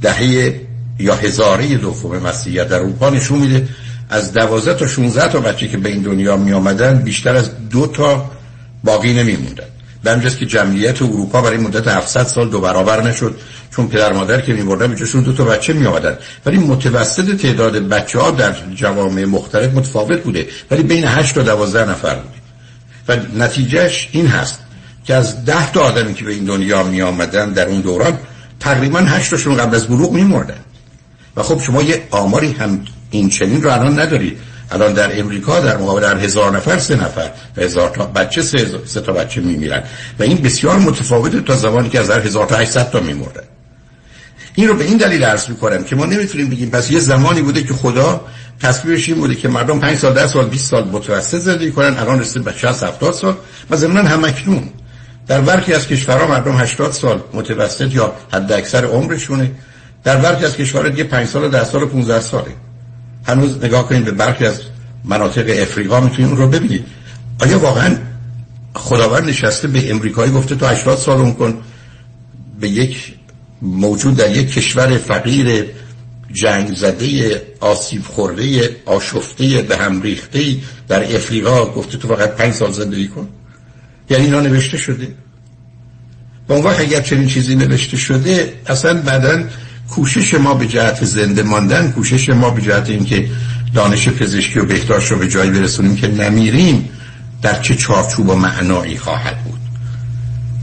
دهه یا هزاره دوم مسیحیت در اروپا نشون میده از دوازده تا 16 تا بچه که به این دنیا می آمدن بیشتر از دو تا باقی نمیموندن. به که جمعیت اروپا برای مدت 700 سال دو برابر نشد چون پدر مادر که میمردن بجاشون دو تا بچه می آمدن ولی متوسط تعداد بچه ها در جوامع مختلف متفاوت بوده. ولی بین 8 تا 12 نفر بوده. و نتیجهش این هست که از 10 تا آدمی که به این دنیا می آمدن در اون دوران تقریبا 8 تاشون قبل از بلوغ می مردن و خب شما یه آماری هم این چنین رو الان ندارید الان در امریکا در مقابل در هزار نفر سه نفر و هزار تا بچه سه, سه تا بچه میمیرن. و این بسیار متفاوته تا زمانی که از در هزار تا 800 تا میمردن. این رو به این دلیل عرض می‌کنم که ما نمی‌تونیم بگیم پس یه زمانی بوده که خدا تصویرش این بوده که مردم 5 سال 10 سال 20 سال متوسط زندگی کنن الان رسید به 60 70 سال و ضمن هم اکنون در برخی از کشورها مردم 80 سال متوسط یا حد اکثر عمرشونه. در برخی از کشورها دیگه 5 سال و 10 سال و 15 ساله. هنوز نگاه کنید به برخی از مناطق افریقا می‌تونید اون رو ببینید. آیا واقعا خداوند نشسته به امریکایی گفته تو 80 سال اون کن؟ به یک موجود در یک کشور فقیر جنگ زده آسیب خورده آشفته به هم ریخته در افریقا گفته تو فقط پنج سال زندگی کن؟ یعنی اینا نوشته شده. و اون وقت اگر چنین چیزی نوشته شده اصلا بعدا کوشش ما به جهت زنده ماندن کوشش ما به جهت اینکه دانش پزشکی و بهداشت رو به جایی برسونیم که نمیریم در چه چارچوب و معنایی خواهد بود.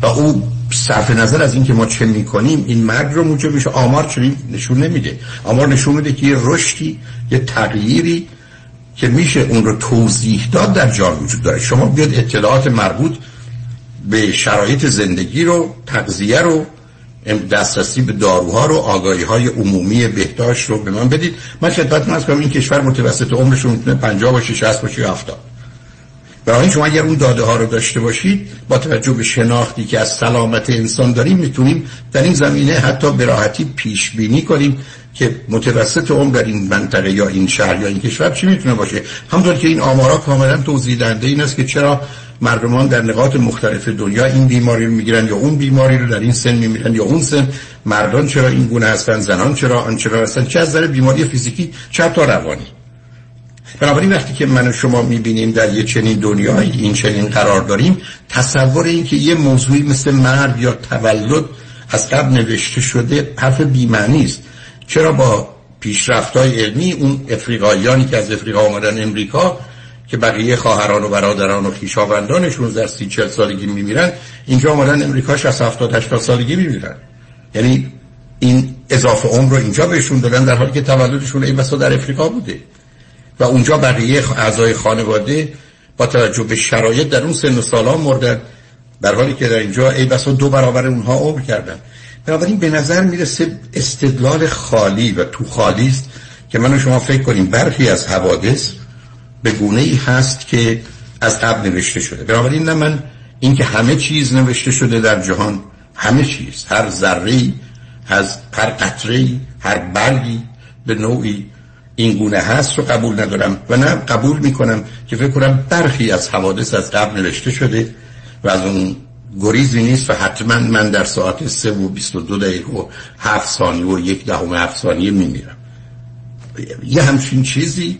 و او صرف نظر از اینکه ما چه می‌کنیم این مرگ رو موجب میشه. آمار چنین نشون نمیده. آمار نشون میده که یه رشدی یه تغییری که میشه اون رو توضیح داد در جان وجود داره. شما بیاد اطلاعات مربوط به شرایط زندگی رو تغذیه رو دسترسی به داروها رو آگاهی های عمومی بهداشت رو به من بدید. من خدمتتون از کنم این کشور متوسط عمرشون می‌تونه 50 باشه 60 باشه 70 برای شما اگر اون داده ها رو داشته باشید با توجه به شناختی که از سلامت انسان داریم می‌تونیم در این زمینه حتی به راحتی پیش بینی کنیم که متوسط عمر در این منطقه یا این شهر یا این کشور چی می‌تونه باشه. همونطور که این آمارا کاملا توضیح دهنده این است که چرا مردمان در نقاط مختلف دنیا این بیماری رو می‌گیرن یا اون بیماری رو در این سن میمیرن یا اون سن. مردان چرا این گونه هستن؟ زنان چرا؟ آن چرا هستن؟ چه از بیماری فیزیکی؟ چه تا روانی؟ بنابراین وقتی که من و شما می‌بینیم در یه چنین دنیایی این چنین قرار داریم تصور این که یه موضوعی مثل مرگ یا تولد از قبل نوشته شده حرف بیمعنی است. چرا با پیشرفت‌های علمی اون افریقاییانی که از افریقا آمدن امریکا که بقیه خواهران و برادران و خویشاوندانشون در سی چل سالگی میمیرن اینجا آمدن امریکا 60 70 80 سالگی میمیرن. یعنی این اضافه عمر رو اینجا بهشون دادن در حالی که تولدشون این در افریقا بوده. و اونجا بقیه اعضای خانواده با توجه به شرایط در اون سن و سالا مردن. در حالی که در اینجا ای بسا دو برابر اونها عمر کردن. بنابراین به نظر می‌رسه استدلال خالی و تو خالی است که من و شما فکر کنیم برخی از حوادث به گونه ای هست که از قبل نوشته شده. بنابراین نه من اینکه همه چیز نوشته شده در جهان همه چیز هر ذره از هر قطره هر برگی به نوعی این گونه هست رو قبول ندارم. و نه قبول می‌کنم که فکر کنم برخی از حوادث از قبل نوشته شده و از اون گریزی نیست و حتما من در ساعت سه و 22 دقیقه و هفت ثانیه و یک دهم هفت ثانیه میمیرم. یه همچین چیزی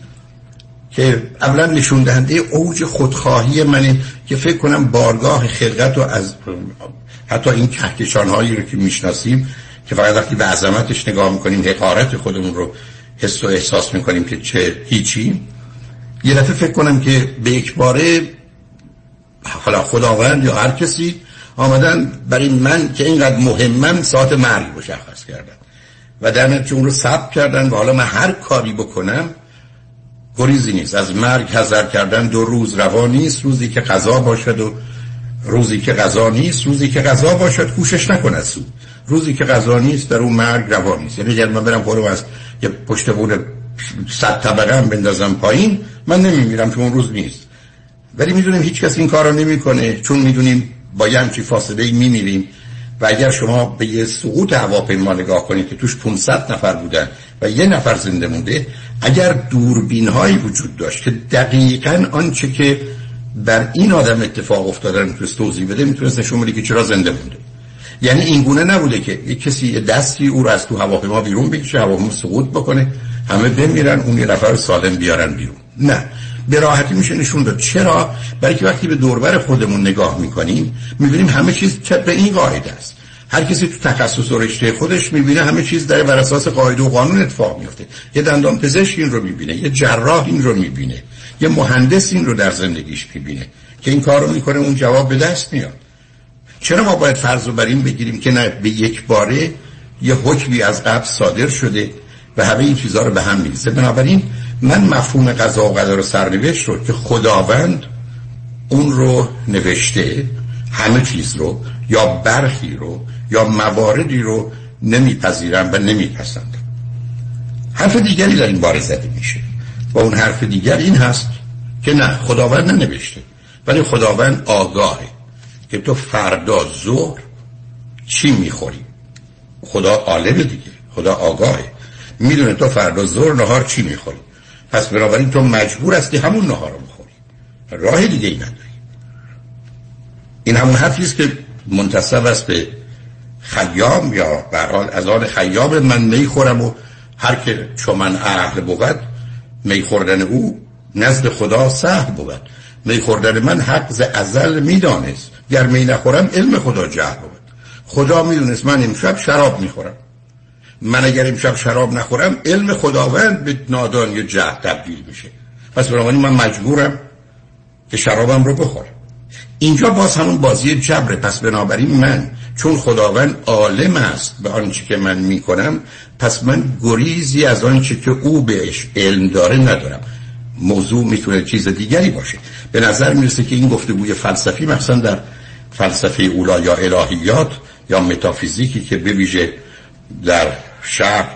که اولا نشون دهنده اوج خودخواهی منه که فکر کنم بارگاه خلقت و از حتی این کهکشان هایی رو که می‌شناسیم که فقط وقتی به عظمتش نگاه می‌کنیم حقارت خودمون رو حس و احساس می‌کنیم که چه هیچی. یه دفعه فکر کنم که به یک باره حالا خداوند یا هر کسی آمدن برای من که اینقدر مهمم ساعت مرگ مشخص کردن. و در نتیجه اون رو ثبت کردن و حالا من هر کاری بکنم گریزی نیست. از مرگ حذر کردن دو روز روا نیست. روزی که غذا باشد و روزی که غذا نیست روزی که غذا باشد کوشش نکند سود. روزی که غذا نیست در اون مرگ روا نیست. یعنی اگر من برم خودم از یه پشت بور صد طبقه هم بندازم پایین من نمیمیرم چون اون روز نیست. ولی می‌دونیم هیچ کس این کار رو نمی‌کنه. چون می‌دونیم با یه همچی فاصله میمیریم. و اگر شما به یه سقوط هواپیما نگاه کنید که توش 500 نفر بودن و یه نفر زنده مونده اگر دوربین هایی وجود داشت که دقیقا آنچه که بر این آدم اتفاق افتاده می‌تونست توضیح بده می‌تونست نشون بده که چرا زنده مونده. یعنی این گونه نبوده که یک کسی دستی او رو از تو هواپیما بیرون بکشه هواپیما سقوط بکنه همه بمیرن اون یه نفر سالم بیارن بیرون. نه. به راحتی میشه نشون داد. چرا؟ برای که وقتی به دوربر خودمون نگاه می‌کنیم می‌بینیم همه چیز به این قاعده است. هر کسی تو تخصص و رشته خودش می‌بینه همه چیز در بر اساس قاعده و قانون اتفاق میفته یه دندان پزشک این رو می‌بینه یه جراح این رو می‌بینه یه مهندس این رو در زندگیش می‌بینه که این کار رو می‌کنه اون جواب به دست میاد. چرا ما باید فرض رو بر این بگیریم که نه به یک باره یه حکمی از قبل صادر شده و همه این چیزها رو به هم میریزه؟ بنابراین من مفهوم قضا و قدر و سرنوشت رو که خداوند اون رو نوشته همه چیز رو یا برخی رو یا مواردی رو نمیپذیرم و نمیپسندم. حرف دیگری در این باره زده میشه. و اون حرف دیگر این هست که نه خداوند ننوشته ولی خداوند آگاهه که تو فردا ظهر چی می‌خوری؟ خدا عالم دیگه خدا آگاهه. می‌دونه تو فردا ظهر نهار چی می‌خوری؟ پس بنابراین تو مجبور هستی همون نهار رو بخوری. راه دیگه ای نداری. این همون حرفی است که منتصب است به خیام یا به حال از آن خیام من می خورم و هر که چون من اهل بود می خوردن او نزد خدا سهل بود. می خوردن من حق ز ازل می‌دانست گر می نخورم علم خدا جهل بود. خدا می‌دونست من امشب شراب می‌خورم من اگر امشب شراب نخورم علم خداوند به نادان یا جهل تبدیل میشه. پس بنابراین من مجبورم که شرابم رو بخورم. اینجا باز همون بازی جبره. پس بنابراین من چون خداوند عالم است به آنچه که من می‌کنم پس من گریزی از آنچه که او بهش علم داره ندارم. موضوع می‌تونه چیز دیگری باشه. به نظر می‌رسه که این گفتگوی فلسفی مثلا در فلسفه اولا یا الهیات یا متافیزیکی که بویژه در شهر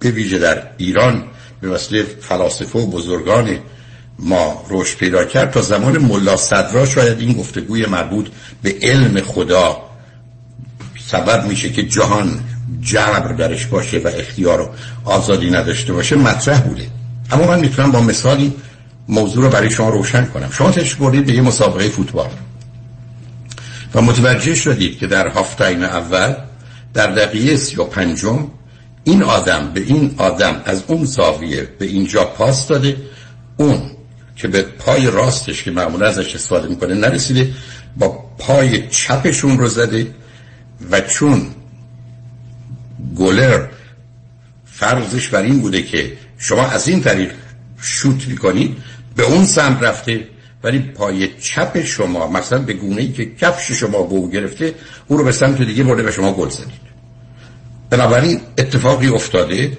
بویژه در ایران به وسیله فلاسفه و بزرگان ما رشد پیدا کرد تا زمان ملا صدرا شاید این گفتگوی مربوط به علم خدا سبب میشه که جهان جبر درش باشه و اختیار و آزادی نداشته باشه مطرح بوده. اما من می‌تونم با مثالی موضوع رو برای شما روشن کنم. شما تشک بردید به یه مسابقه فوتبال. و متوجه شدید که در هافتایم اول در دقیقه سی و پنجم این آدم به این آدم از اون زاویه به اینجا پاس داده اون که به پای راستش که معمولا ازش استفاده می‌کنه نرسیده با پای چپشون رو زده و چون گلر فرضش بر این بوده که شما از این طریق شوت می‌کنید به اون سمت رفته ولی پای چپ شما مثلا به گونه ای که کفش شما به او گرفته او رو به سمت دیگه برده و شما گل زدید. بنابراین اتفاقی افتاده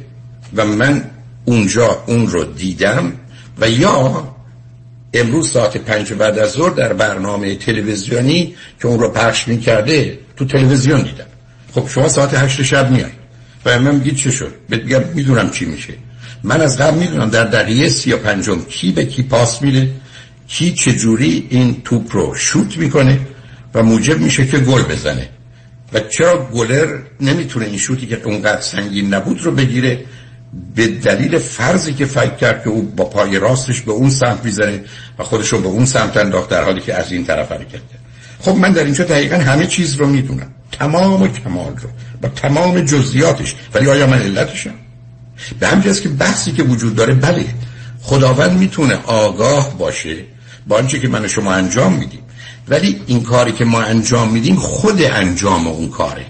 و من اونجا اون رو دیدم و یا امروز ساعت پنج بعد از ظهر در برنامه تلویزیونی که اون رو پخش می‌کرده تو تلویزیون دیدم. خب شما ساعت هشت شب میای و من میگید چه شد؟ بگم می‌دونم چی میشه. من از قبل می‌دونم در دقیقه سی یا پنجم کی به کی پاس میده کی چجوری این توپ رو شوت می‌کنه و موجب میشه که گل بزنه. و چرا گلر نمی‌تونه این شوتی که اونقدر سنگین نبود رو بگیره به دلیل فرضی که فکر کرد که او با پای راستش به اون سمت می‌زنه و خودش رو به اون سمت انداخت در حالی که از این طرف حرکت کرد. خب من در اینجا دقیقا همه چیز رو می‌دونم. تمام و کمال رو با تمام جزئیاتش. ولی آیا من علتشم به همین که بحثی که وجود داره بله خداوند می‌تونه آگاه باشه با آنچه که من شما انجام میدیم. ولی این کاری که ما انجام میدیم خود انجام اون کاره.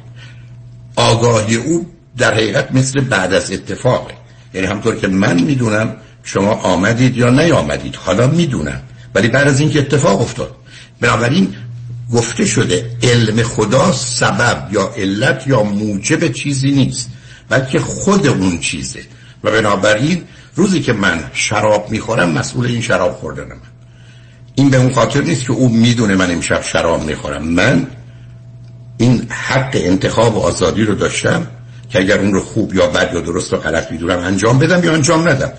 آگاهی او در حقیقت مثل بعد از اتفاقه. یعنی همطور که من می‌دونم شما آمدید یا نیامدید. حالا می‌دونم. ولی بعد از اینکه اتفاق افتاد. بنابراین گفته شده علم خدا سبب یا علت یا موجب چیزی نیست بلکه خود اون چیزه. و بنابراین روزی که من شراب می‌خورم مسئول این شراب خوردن من این به اون خاطر نیست که او می‌دونه من امشب شراب می‌خورم. من این حق انتخاب و آزادی رو داشتم که اگر اون رو خوب یا بد یا درست و غلط می‌دونم انجام بدم یا انجام ندم.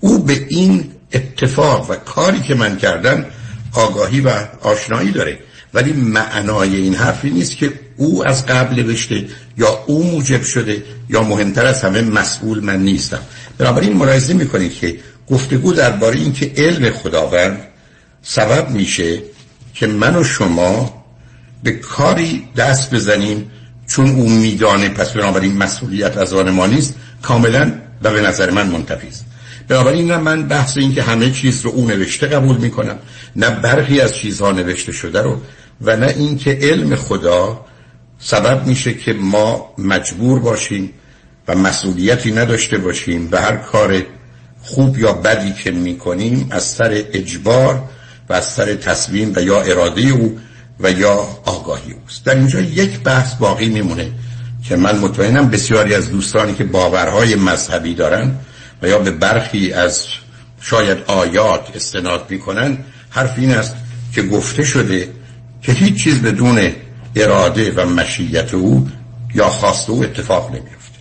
او به این اتفاق و کاری که من کردم آگاهی و آشنایی داره. ولی معنای این حرفی نیست که او از قبل نوشته یا او موجب شده یا مهمتر از همه مسئول من نیستم. بنابراین ملاحظه می‌کنید که گفتگو درباره این که علم خداوند سبب میشه که من و شما به کاری دست بزنیم چون او میدانه پس بنابراین مسئولیت از آن ما نیست کاملا و به نظر من منتفی است. بنابراین نه من بحث این که همه چیز رو او نوشته قبول می‌کنم نه برخی از چیزها نوشته شده رو و نه اینکه علم خدا سبب میشه که ما مجبور باشیم و مسئولیتی نداشته باشیم و هر کار خوب یا بدی که می‌کنیم از سر اجبار و از تصمیم و یا اراده او و یا آگاهی اوست. در اینجا یک بحث باقی میمونه که من مطمئنم بسیاری از دوستانی که باورهای مذهبی دارن و یا به برخی از شاید آیات استناد می‌کنن حرف این است که گفته شده که هیچ چیز بدون اراده و مشیت او یا خواست او اتفاق نمیفته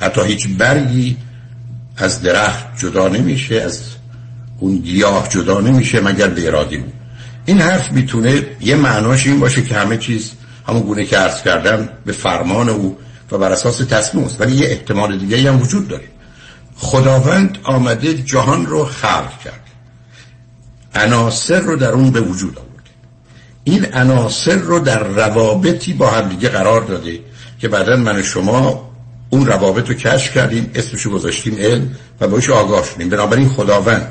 حتی هیچ برگی از درخت جدا نمیشه از اون گیاه جدا نمیشه مگر به اراده او این حرف می‌تونه یه معناش این باشه که همه چیز همون گونه که عرض کردم به فرمان او و بر اساس تصمیم است. ولی یه احتمال دیگه هم وجود داره. خداوند آمده جهان رو خلق کرد. عناصر رو در اون به وجود آورده این عناصر رو در روابطی با هم دیگه قرار داده که بعدا من و شما اون روابط رو کشف کردیم اسمشو گذاشتیم علم و باش آگاه شدیم. بنابراین خداوند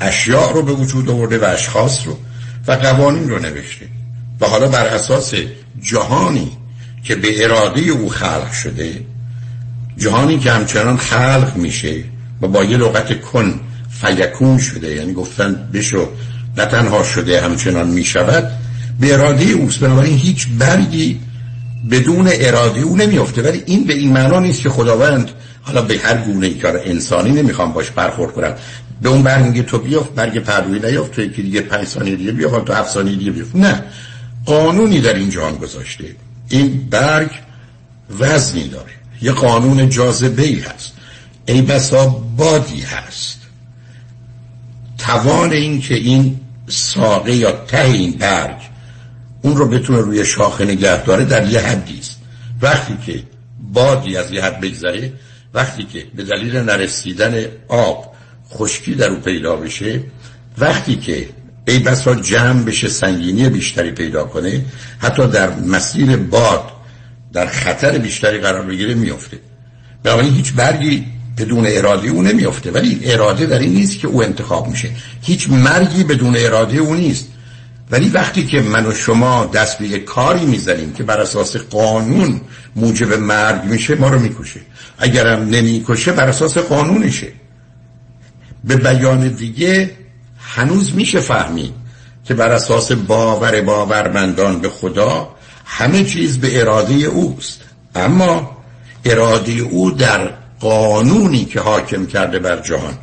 اشیاء رو به وجود آورده و اشخاص رو و قوانین رو نوشته. و حالا بر اساس جهانی که به اراده او خلق شده جهانی که همچنان خلق میشه و با یه لغت کن فیکون شده یعنی گفتن بشو نه تنها شده همچنان می‌شود به اراده اوست. بنابراین هیچ برگی بدون اراده او نمیفته ولی این به این معنا نیست که خداوند حالا به هر گونه ای کار انسانی نمی‌خوام باش برخورد کنم به اون برگ میگه تو بیافت برگ پروی نیافت تو یکی دیگه پنج ثانیه دیگه بیافت تو هفت ثانیه دیگه بیافت نه قانونی در این جهان گذاشته. این برگ وزنی داره. یه قانون جاذبه ای هست. ای بسا بادی هست. توان این که این ساقه یا ته این برگ اون رو بتونه روی شاخه نگه داره در یه حدی وقتی که بادی از یه حد بگذره وقتی که به دلیل نرسیدن آب خشکی در او پیدا بشه وقتی که ای بسا جمع بشه سنگینی بیشتری پیدا کنه حتی در مسیر باد در خطر بیشتری قرار بگیره میفته بنابراین هیچ برگی بدون اراده او نمیفته ولی اراده در این نیست که او انتخاب میشه. هیچ مرگی بدون اراده او نیست. ولی وقتی که من و شما دست به کاری می‌زنیم که بر اساس قانون موجب مرگ میشه ما رو می‌کشه. اگرم نمی‌کشه بر اساس قانونشه. به بیان دیگه هنوز میشه فهمید که بر اساس باور باورمندان به خدا همه چیز به اراده اوست. اما اراده او در قانونی که حاکم کرده بر جهان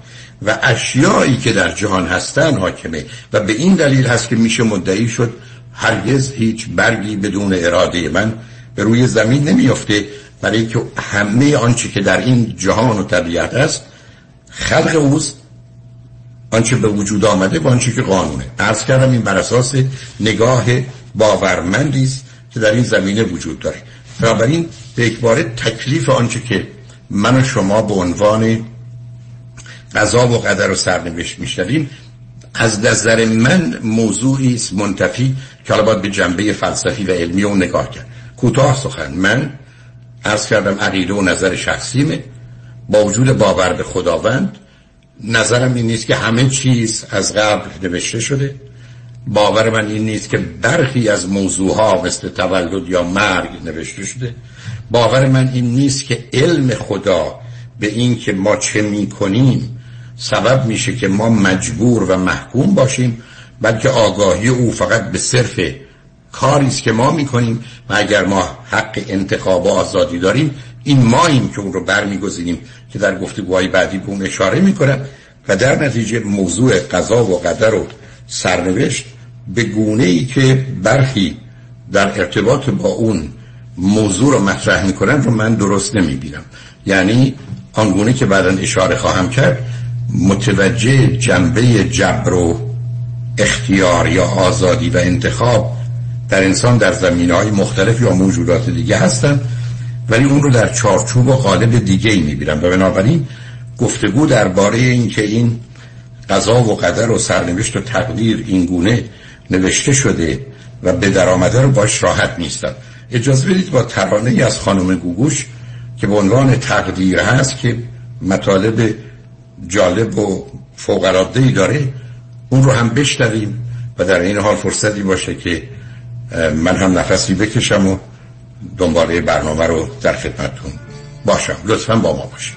و اشیایی که در جهان هستن حاکمه و به این دلیل هست که میشه مدعی شد هرگز هیچ برگی بدون اراده من به روی زمین نمیافته. برای که همه آنچه که در این جهان و طبیعت است خلق اوست. آنچه به وجود آمده با آنچه که قانونه. عرض کردم این بر اساس نگاه باورمندی است که در این زمینه وجود داره. بنابراین به اکباره تکلیف آنچه که من و شما به عنوان قضا و قدر و سرنوشت میشنویم از نظر من موضوعی است منتفی که حالا باید به جنبه فلسفی و علمی اون نگاه کرد. کوتاه سخن. من عرض کردم عقیده و نظر شخصیمه. با وجود باور به خداوند نظرم این نیست که همه چیز از قبل نوشته شده. باور من این نیست که برخی از موضوعها مثل تولد یا مرگ نوشته شده. باور من این نیست که علم خدا به این که ما چه می‌کنیم سبب میشه که ما مجبور و محکوم باشیم بلکه آگاهی او فقط به صرف کاری است که ما می‌کنیم. و اگر ما حق انتخاب و آزادی داریم این ماییم که اون رو برمیگزینیم که در گفتگوهای بعدی به اون اشاره می‌کنم و در نتیجه موضوع قضا و قدر و سرنوشت به گونه ای که برخی در ارتباط با اون موضوع رو مطرح می‌کنن رو من درست نمی‌بینم. یعنی آنگونه که بعدا اشاره خواهم کرد متوجه جنبه جبر و اختیار یا آزادی و انتخاب در انسان در زمینه های مختلف یا موجودات دیگه هستن. ولی اون رو در چارچوب و قالب دیگه ای می‌بینم. و بنابراین گفتگو درباره این که این قضا و قدر و سرنوشت و تقدیر این گونه نوشته شده و به در آمده رو باش راحت نیستم. اجازه بدید با ترانه از خانم گوگوش که به عنوان تقدیر هست که مطالب جالب و فوقرادهی داره اون رو هم بشنویم و در این حال فرصتی باشه که من هم نفسی بکشم و دنباله برنامه رو در خدمتتون باشم. لطفا با ما باشیم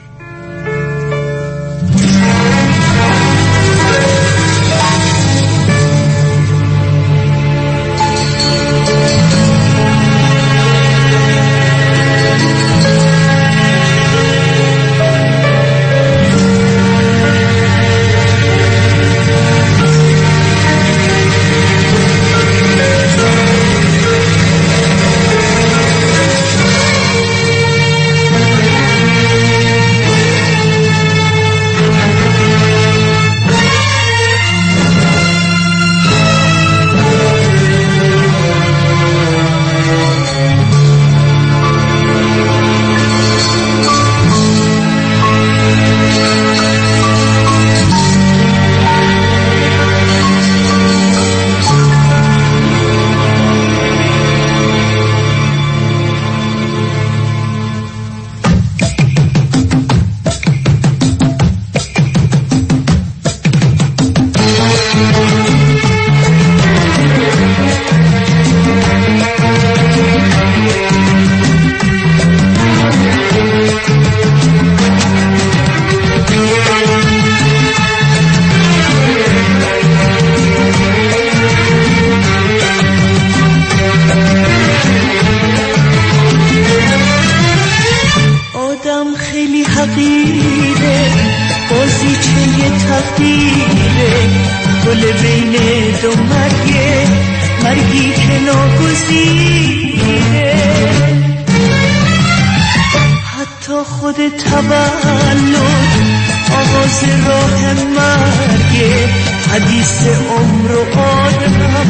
آغاز راه مرگه حدیث عمر و آدم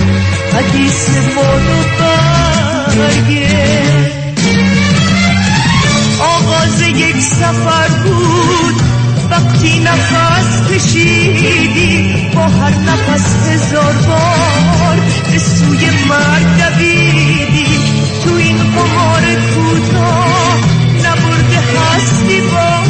حدیث باد و برگه آغاز یک سفر بود وقتی نفس کشیدی با هر نفس هزار بار به سوی مرگ دویدی. تو این قمار کوتاه نبرده هستی باختی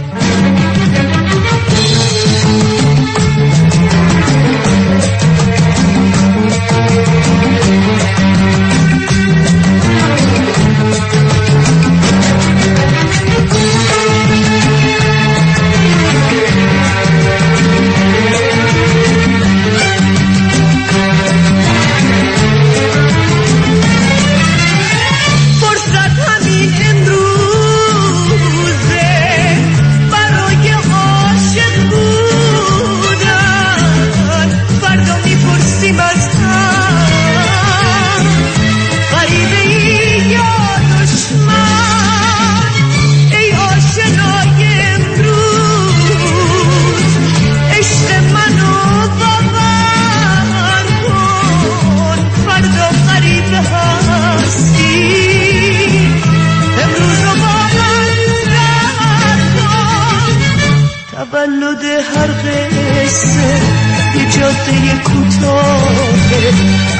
جاده کوتاه.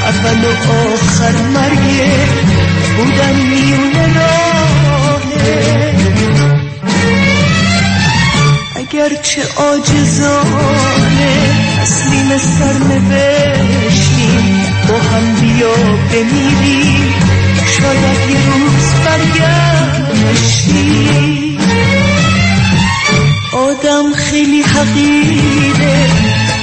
اول و آخر مرگ بودن میونه راهه. اگرچه آجزانه تسلیم سر نوشتیم با هم بیا بمیریم. شاید یه روز برگشتیم. آدم خیلی حقیره.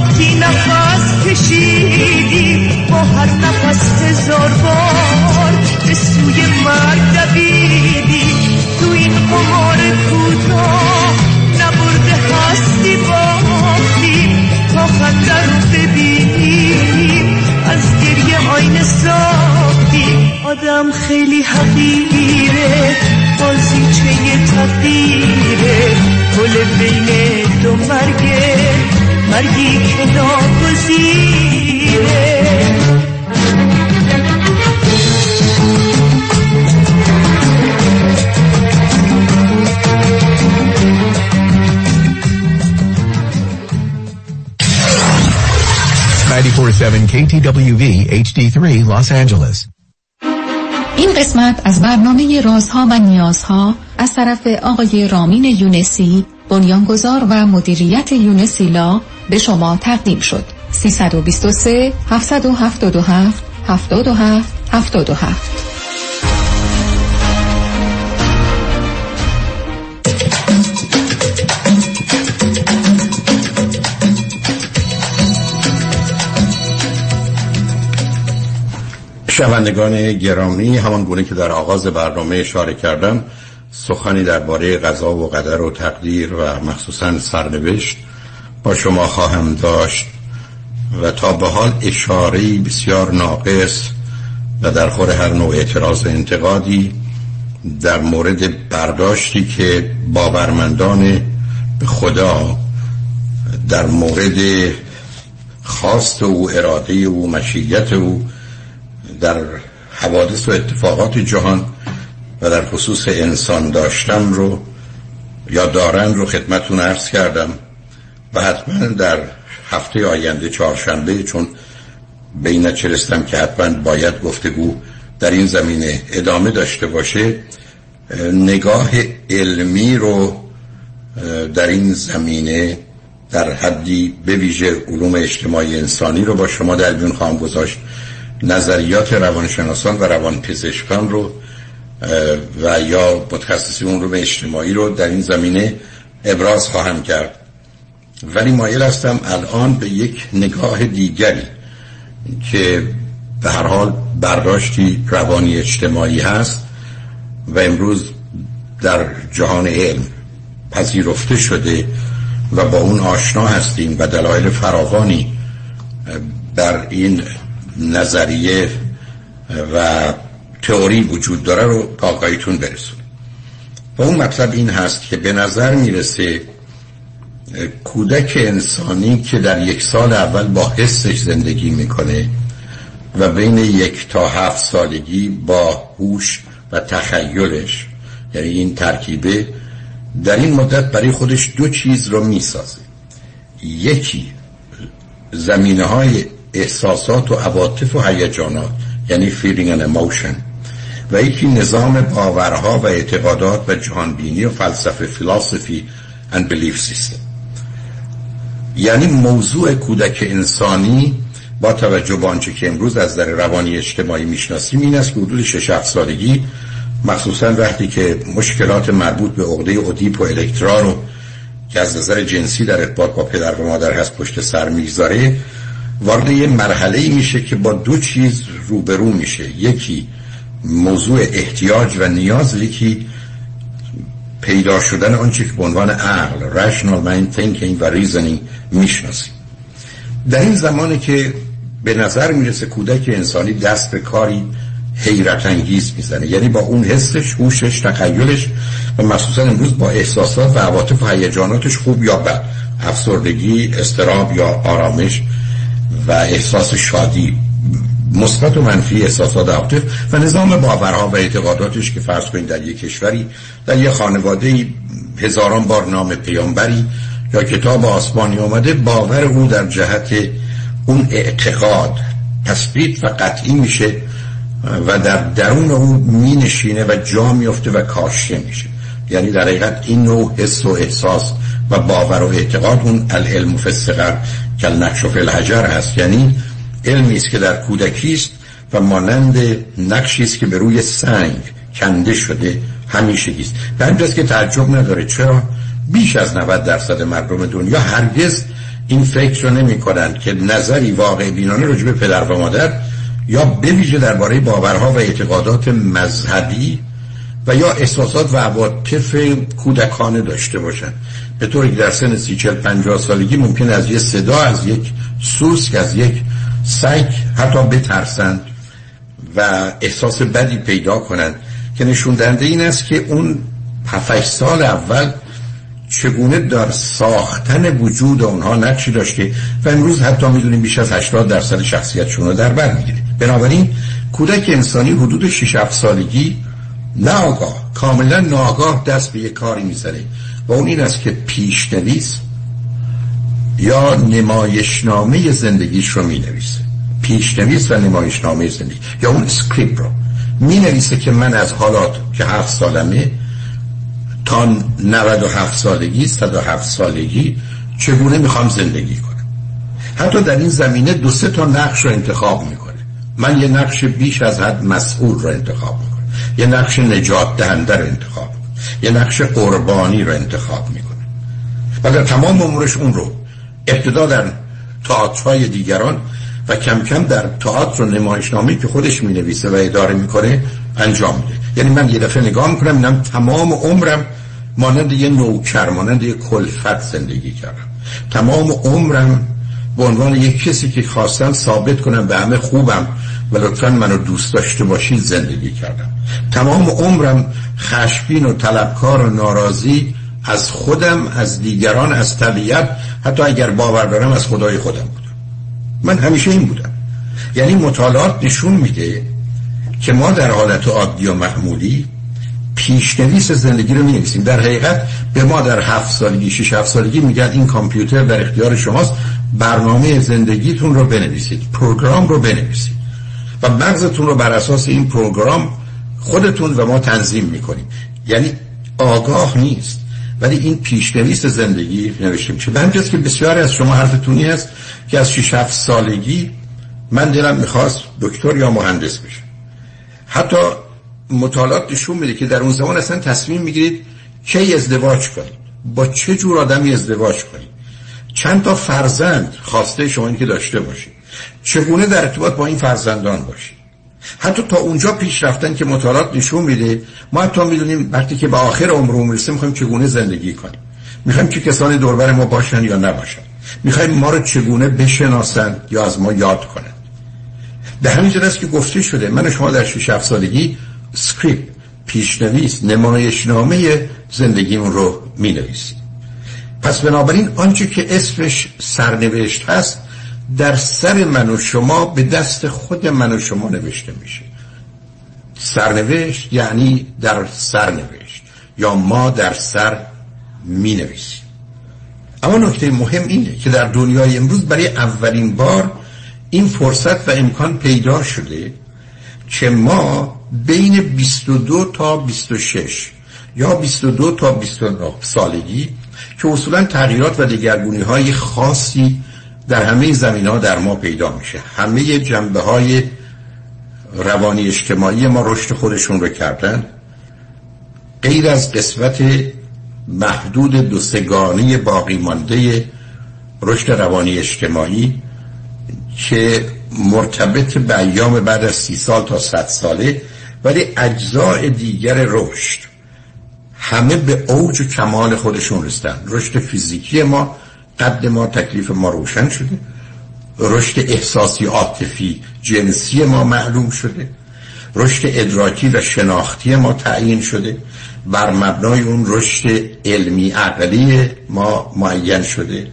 وقتی نفس کشیدی با هر نفس هزار بار به سوی مرگ دویدی. تو این قمار کوتاه نبرده هستی باختیم تا خطر رو ببینیم از گریه آینه ساختی. آدم خیلی حقیره بازیچه تقدیره. گل بین دو مرگه KTWV HD3 Los Angeles. این قسمت از برنامه رازها و نیازها از طرف آقای رامین یونسی بنیانگذار و مدیریت یونسیلا به شما تقدیم شد. 323 777 77 77 شنوندگان گرامی همان گونه که در آغاز برنامه اشاره کردم سخنی درباره قضا و قدر و تقدیر و مخصوصا سرنوشت با شما خواهم داشت و تا به حال اشاره بسیار ناقص و در خور هر نوع اعتراض و انتقادی در مورد برداشتی که باورمندان به خدا در مورد خواست او اراده او مشیت او در حوادث و اتفاقات جهان و در خصوص انسان داشتم رو یا دارن رو خدمتون عرض کردم. و حتما در هفته آینده چهارشنبه چون به این که حتما باید گفتگو در این زمینه ادامه داشته باشه نگاه علمی رو در این زمینه در حدی به ویژه علوم اجتماعی انسانی رو با شما در میون خواهم گذاشت نظریات روانشناسان و روانپزشکان رو و یا متخصصی علوم اجتماعی رو در این زمینه ابراز خواهم کرد. ولی مایل هستم الان به یک نگاه دیگری که به هر حال برداشتی روانی اجتماعی هست و امروز در جهان علم پذیرفته شده و با اون آشنا هستیم و دلایل فراوانی در این نظریه و تئوری وجود داره رو آقایتون برسون و اون مطلب این هست که به نظر می‌رسه کودک انسانی که در یک سال اول با حسش زندگی می‌کنه و بین یک تا هفت سالگی با هوش و تخیلش یعنی این ترکیبه در این مدت برای خودش دو چیز رو می‌سازه. یکی زمینه های احساسات و عواطف و هیجانات یعنی feeling and emotion و یکی نظام باورها و اعتقادات و جهانبینی و فلسفه philosophy and belief system. یعنی موضوع کودک انسانی با توجه به آنچه که امروز از در روانی اجتماعی می‌شناسیم این است که حدود 6 سالگی مخصوصا وقتی که مشکلات مربوط به عقده ادیپ و الکترا رو که از نظر جنسی در ارتباط با پدر و مادر هست پشت سر می‌گذاره وارد یه مرحله میشه که با دو چیز روبرو میشه. یکی موضوع احتیاج و نیاز یکی پیدا شدن آنچه که به عنوان عقل rational mind thinking و reasoning می‌شناسیم. در این زمانی که به نظر می‌رسه کودک انسانی دست به کاری حیرت انگیز می‌زنه یعنی با اون حسش هوشش تخیلش و مخصوصا امروز با احساسات و عواطف و هیجاناتش خوب یا بد افسردگی استراب یا آرامش و احساس شادی مثبت و منفی احساسات عواطف و نظام باورها و اعتقاداتش که فرض کنید در یک کشوری در یک خانواده هزاران بار نام پیامبری یا کتاب آسمانی آمده باور او در جهت اون اعتقاد تثبیت و قطعی میشه و در درون او می نشینه و جا میفته و کاشته میشه. یعنی در حقیقت این نوع حس و احساس و باور و اعتقاد اون العلم فسقر کل نقش و الحجر هست. یعنی علمی است که در کودکی است و مانند نقشی است که به روی سنگ کنده شده همیشه است. به همینجاست که تعجب نداره. چرا؟ بیش از 90 درصد مردم دنیا هرگز این فکر رو نمی کنند که نظری واقع بینانه راجع به پدر و مادر یا بویژه درباره باورها و اعتقادات مذهبی و یا احساسات و عواطف کودکانه داشته باشند. به طوری که در سن سی چل پنجاه سالگی ممکن از یک صدا از یک سوسک از یک سگ حتی بترسند و احساس بدی پیدا کنند که نشون دهنده این است که اون 7 سال اول چگونه در ساختن وجود اونها نقشی داشته و امروز حتی می‌دونیم بیش از 80 درصد شخصیتشون رو در بر می‌گیره. بنابراین کودک انسانی حدود 6 7 سالگی ناگاه کاملا ناگاه دست به یک کاری می‌زنه و اون این است که پیشنویس یا نمایشنامه زندگیش رو می نویسه پیشنویس و نمایشنامه زندگی. یا اون script رو می نویسه که من از حالا که هفت سالمه تا 97 سالگی 107 سالگی چگونه می‌خوام زندگی کنم؟ حتی در این زمینه دو سه تا نقش رو انتخاب می‌کنه. من یه نقش بیش از حد مسئول رو انتخاب می‌کنم. یه نقش نجات دهنده رو انتخاب می‌کنم. یه نقش قربانی رو انتخاب می‌کنه و در تمام امورش اون رو ابتدا در تئاترهای دیگران و کم کم در تئاتر و نمایشنامه که خودش می نویسه و اداره می‌کنه انجام میده. یعنی من یه دفعه نگاه می‌کنم اینم تمام عمرم مانند یه نوکر مانند یه کلفت زندگی کردم. تمام عمرم به عنوان یک کسی که خواستم ثابت کنم به همه خوبم و لطفا منو دوست داشته باشید زندگی کردم. تمام عمرم خشبین و طلبکار و ناراضی از خودم از دیگران از طبیعت حتی اگر باور دارم از خدای خودم بودم. من همیشه این بودم. یعنی مطالعات نشون میده که ما در حالت عادی و معمولی پیشنویس زندگی رو می‌نویسیم. در حقیقت به ما در هفت سالگی شش هفت سالگی میگن این کامپیوتر در اختیار شماست. برنامه زندگیتون رو بنویسید. program رو بنویسید. و مغزتون رو بر اساس این program خودتون و ما تنظیم می‌کنیم. یعنی آگاه نیست. ولی این پیشنویس زندگی نوشته میشه. به همین جاست که بسیاری از شما حرفتونی هست که از 6 7 سالگی من دلم می‌خواست دکتر یا مهندس بشه حتی مطالعات نشون میده که در اون زمان اصلا تصمیم می‌گیرید کی ازدواج کنید. با چه جور آدمی ازدواج کنید. چند تا فرزند خواسته شما این که داشته باشید. چگونه در ارتباط با این فرزندان باشید. حتی تا اونجا پیش رفتن که مطالعات نشون میده ما حتی می‌دونیم وقتی که به آخر عمر می‌رسیم می‌خوایم چگونه زندگی کنیم. می‌خوایم که کسانی دوربر ما باشن یا نباشن. می‌خوایم ما رو چگونه بشناسن یا از ما یاد کنن. به همین است که گفته شده من و شما در 6 7 سالگی سکریپت پیشنویس نمایشنامه زندگیمون رو می نویسیم پس بنابراین آنچه که اسمش سرنوشت هست در سر من و شما به دست خود من و شما نوشته میشه. سرنوشت یعنی در سرنوشت یا ما در سر می نویسیم. اما نکته مهم اینه که در دنیای امروز برای اولین بار این فرصت و امکان پیدا شده که ما بین 22 تا 26 یا 22 تا 29 سالگی که اصولا تغییرات و دگرگونی های خاصی در همه زمین ها در ما پیدا میشه. همه جنبه های روانی اجتماعی ما رشد خودشون رو کردن. غیر از قسمت محدود دو سگانی باقی مانده رشد روانی اجتماعی که مرتبط به ایام بعد از سی سال تا صد ساله ولی اجزاء دیگر رشد. همه به اوج و کمال خودشون رسیدن. رشد فیزیکی ما قد ما تکلیف ما روشن شده. رشد احساسی عاطفی جنسی ما معلوم شده. رشد ادراکی و شناختی ما تعیین شده. بر مبنای اون رشد علمی عقلی ما معین شده.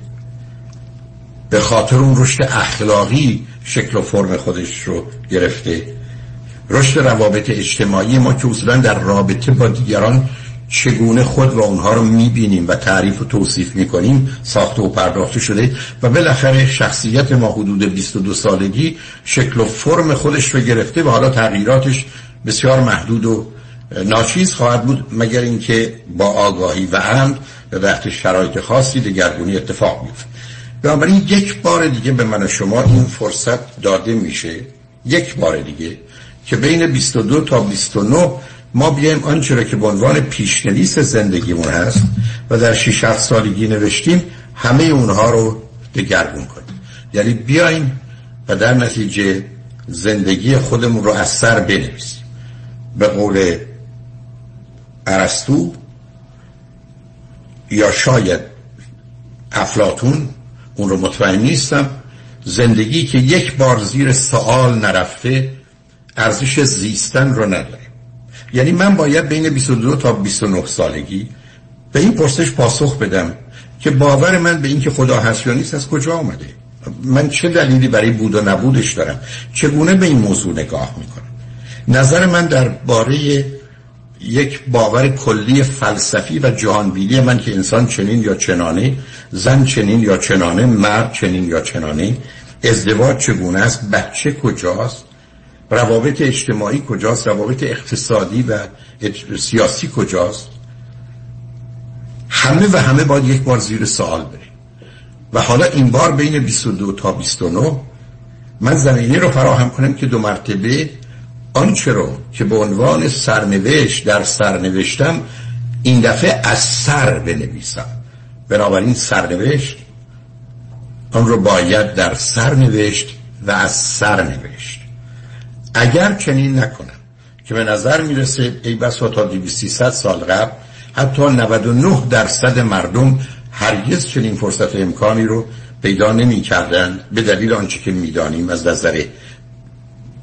به خاطر اون رشد اخلاقی شکل و فرم خودش رو گرفته. رشد روابط اجتماعی ما که اصولا در رابطه با دیگران چگونه خود و اونها رو می‌بینیم و تعریف و توصیف می‌کنیم ساخته و پرداخته شده و بالاخره شخصیت ما حدود 22 سالگی شکل و فرم خودش رو گرفته و حالا تغییراتش بسیار محدود و ناچیز خواهد بود مگر اینکه با آگاهی و عمد به وقت شرایط خاصی دگرگونی اتفاق میفته بنابراین یک بار دیگه به من و شما این فرصت داده میشه یک بار دیگه که بین 22 تا 29 ما بیایم آنچه را که به عنوان پیشنویس زندگیمون هست و در 6 سالگی نوشتیم همه اونها رو دگرگون کنیم. یعنی بیایم و در نتیجه زندگی خودمون رو از سر بنویسیم. به قول ارسطو یا شاید افلاتون اون رو مطمئن نیستم زندگی که یک بار زیر سوال نرفته ارزش زیستن رو نداره. یعنی من باید بین 22 تا 29 سالگی به این پرسش پاسخ بدم که باور من به اینکه خدا هست یا نیست از کجا آمده من چه دلیلی برای بود و نبودش دارم؟ چگونه به این موضوع نگاه می‌کنم؟ نظر من در باره یک باور کلی فلسفی و جهانبینی من که انسان چنین یا چنانه زن چنین یا چنانه مرد چنین یا چنانه ازدواج چگونه است بچه کجاست؟ روابط اجتماعی کجاست؟ روابط اقتصادی و سیاسی کجاست؟ همه و همه باید یک بار زیر سوال بریم. و حالا این بار بین 22 تا 29 من زمینی رو فراهم کنم که دو مرتبه آنچه رو که به عنوان سرنوشت در سرنوشتم این دفعه از سر بنویسم. بنابراین سرنوشت آن رو باید در سرنوشت و از سر نوشت اگر چنین نکنم که به نظر می‌رسه ای بسا تا 200 سال قبل حتی 99 درصد مردم هرگز چنین فرصت امکانی رو پیدا نمی کردن به دلیل آنچه که می‌دانیم از نظر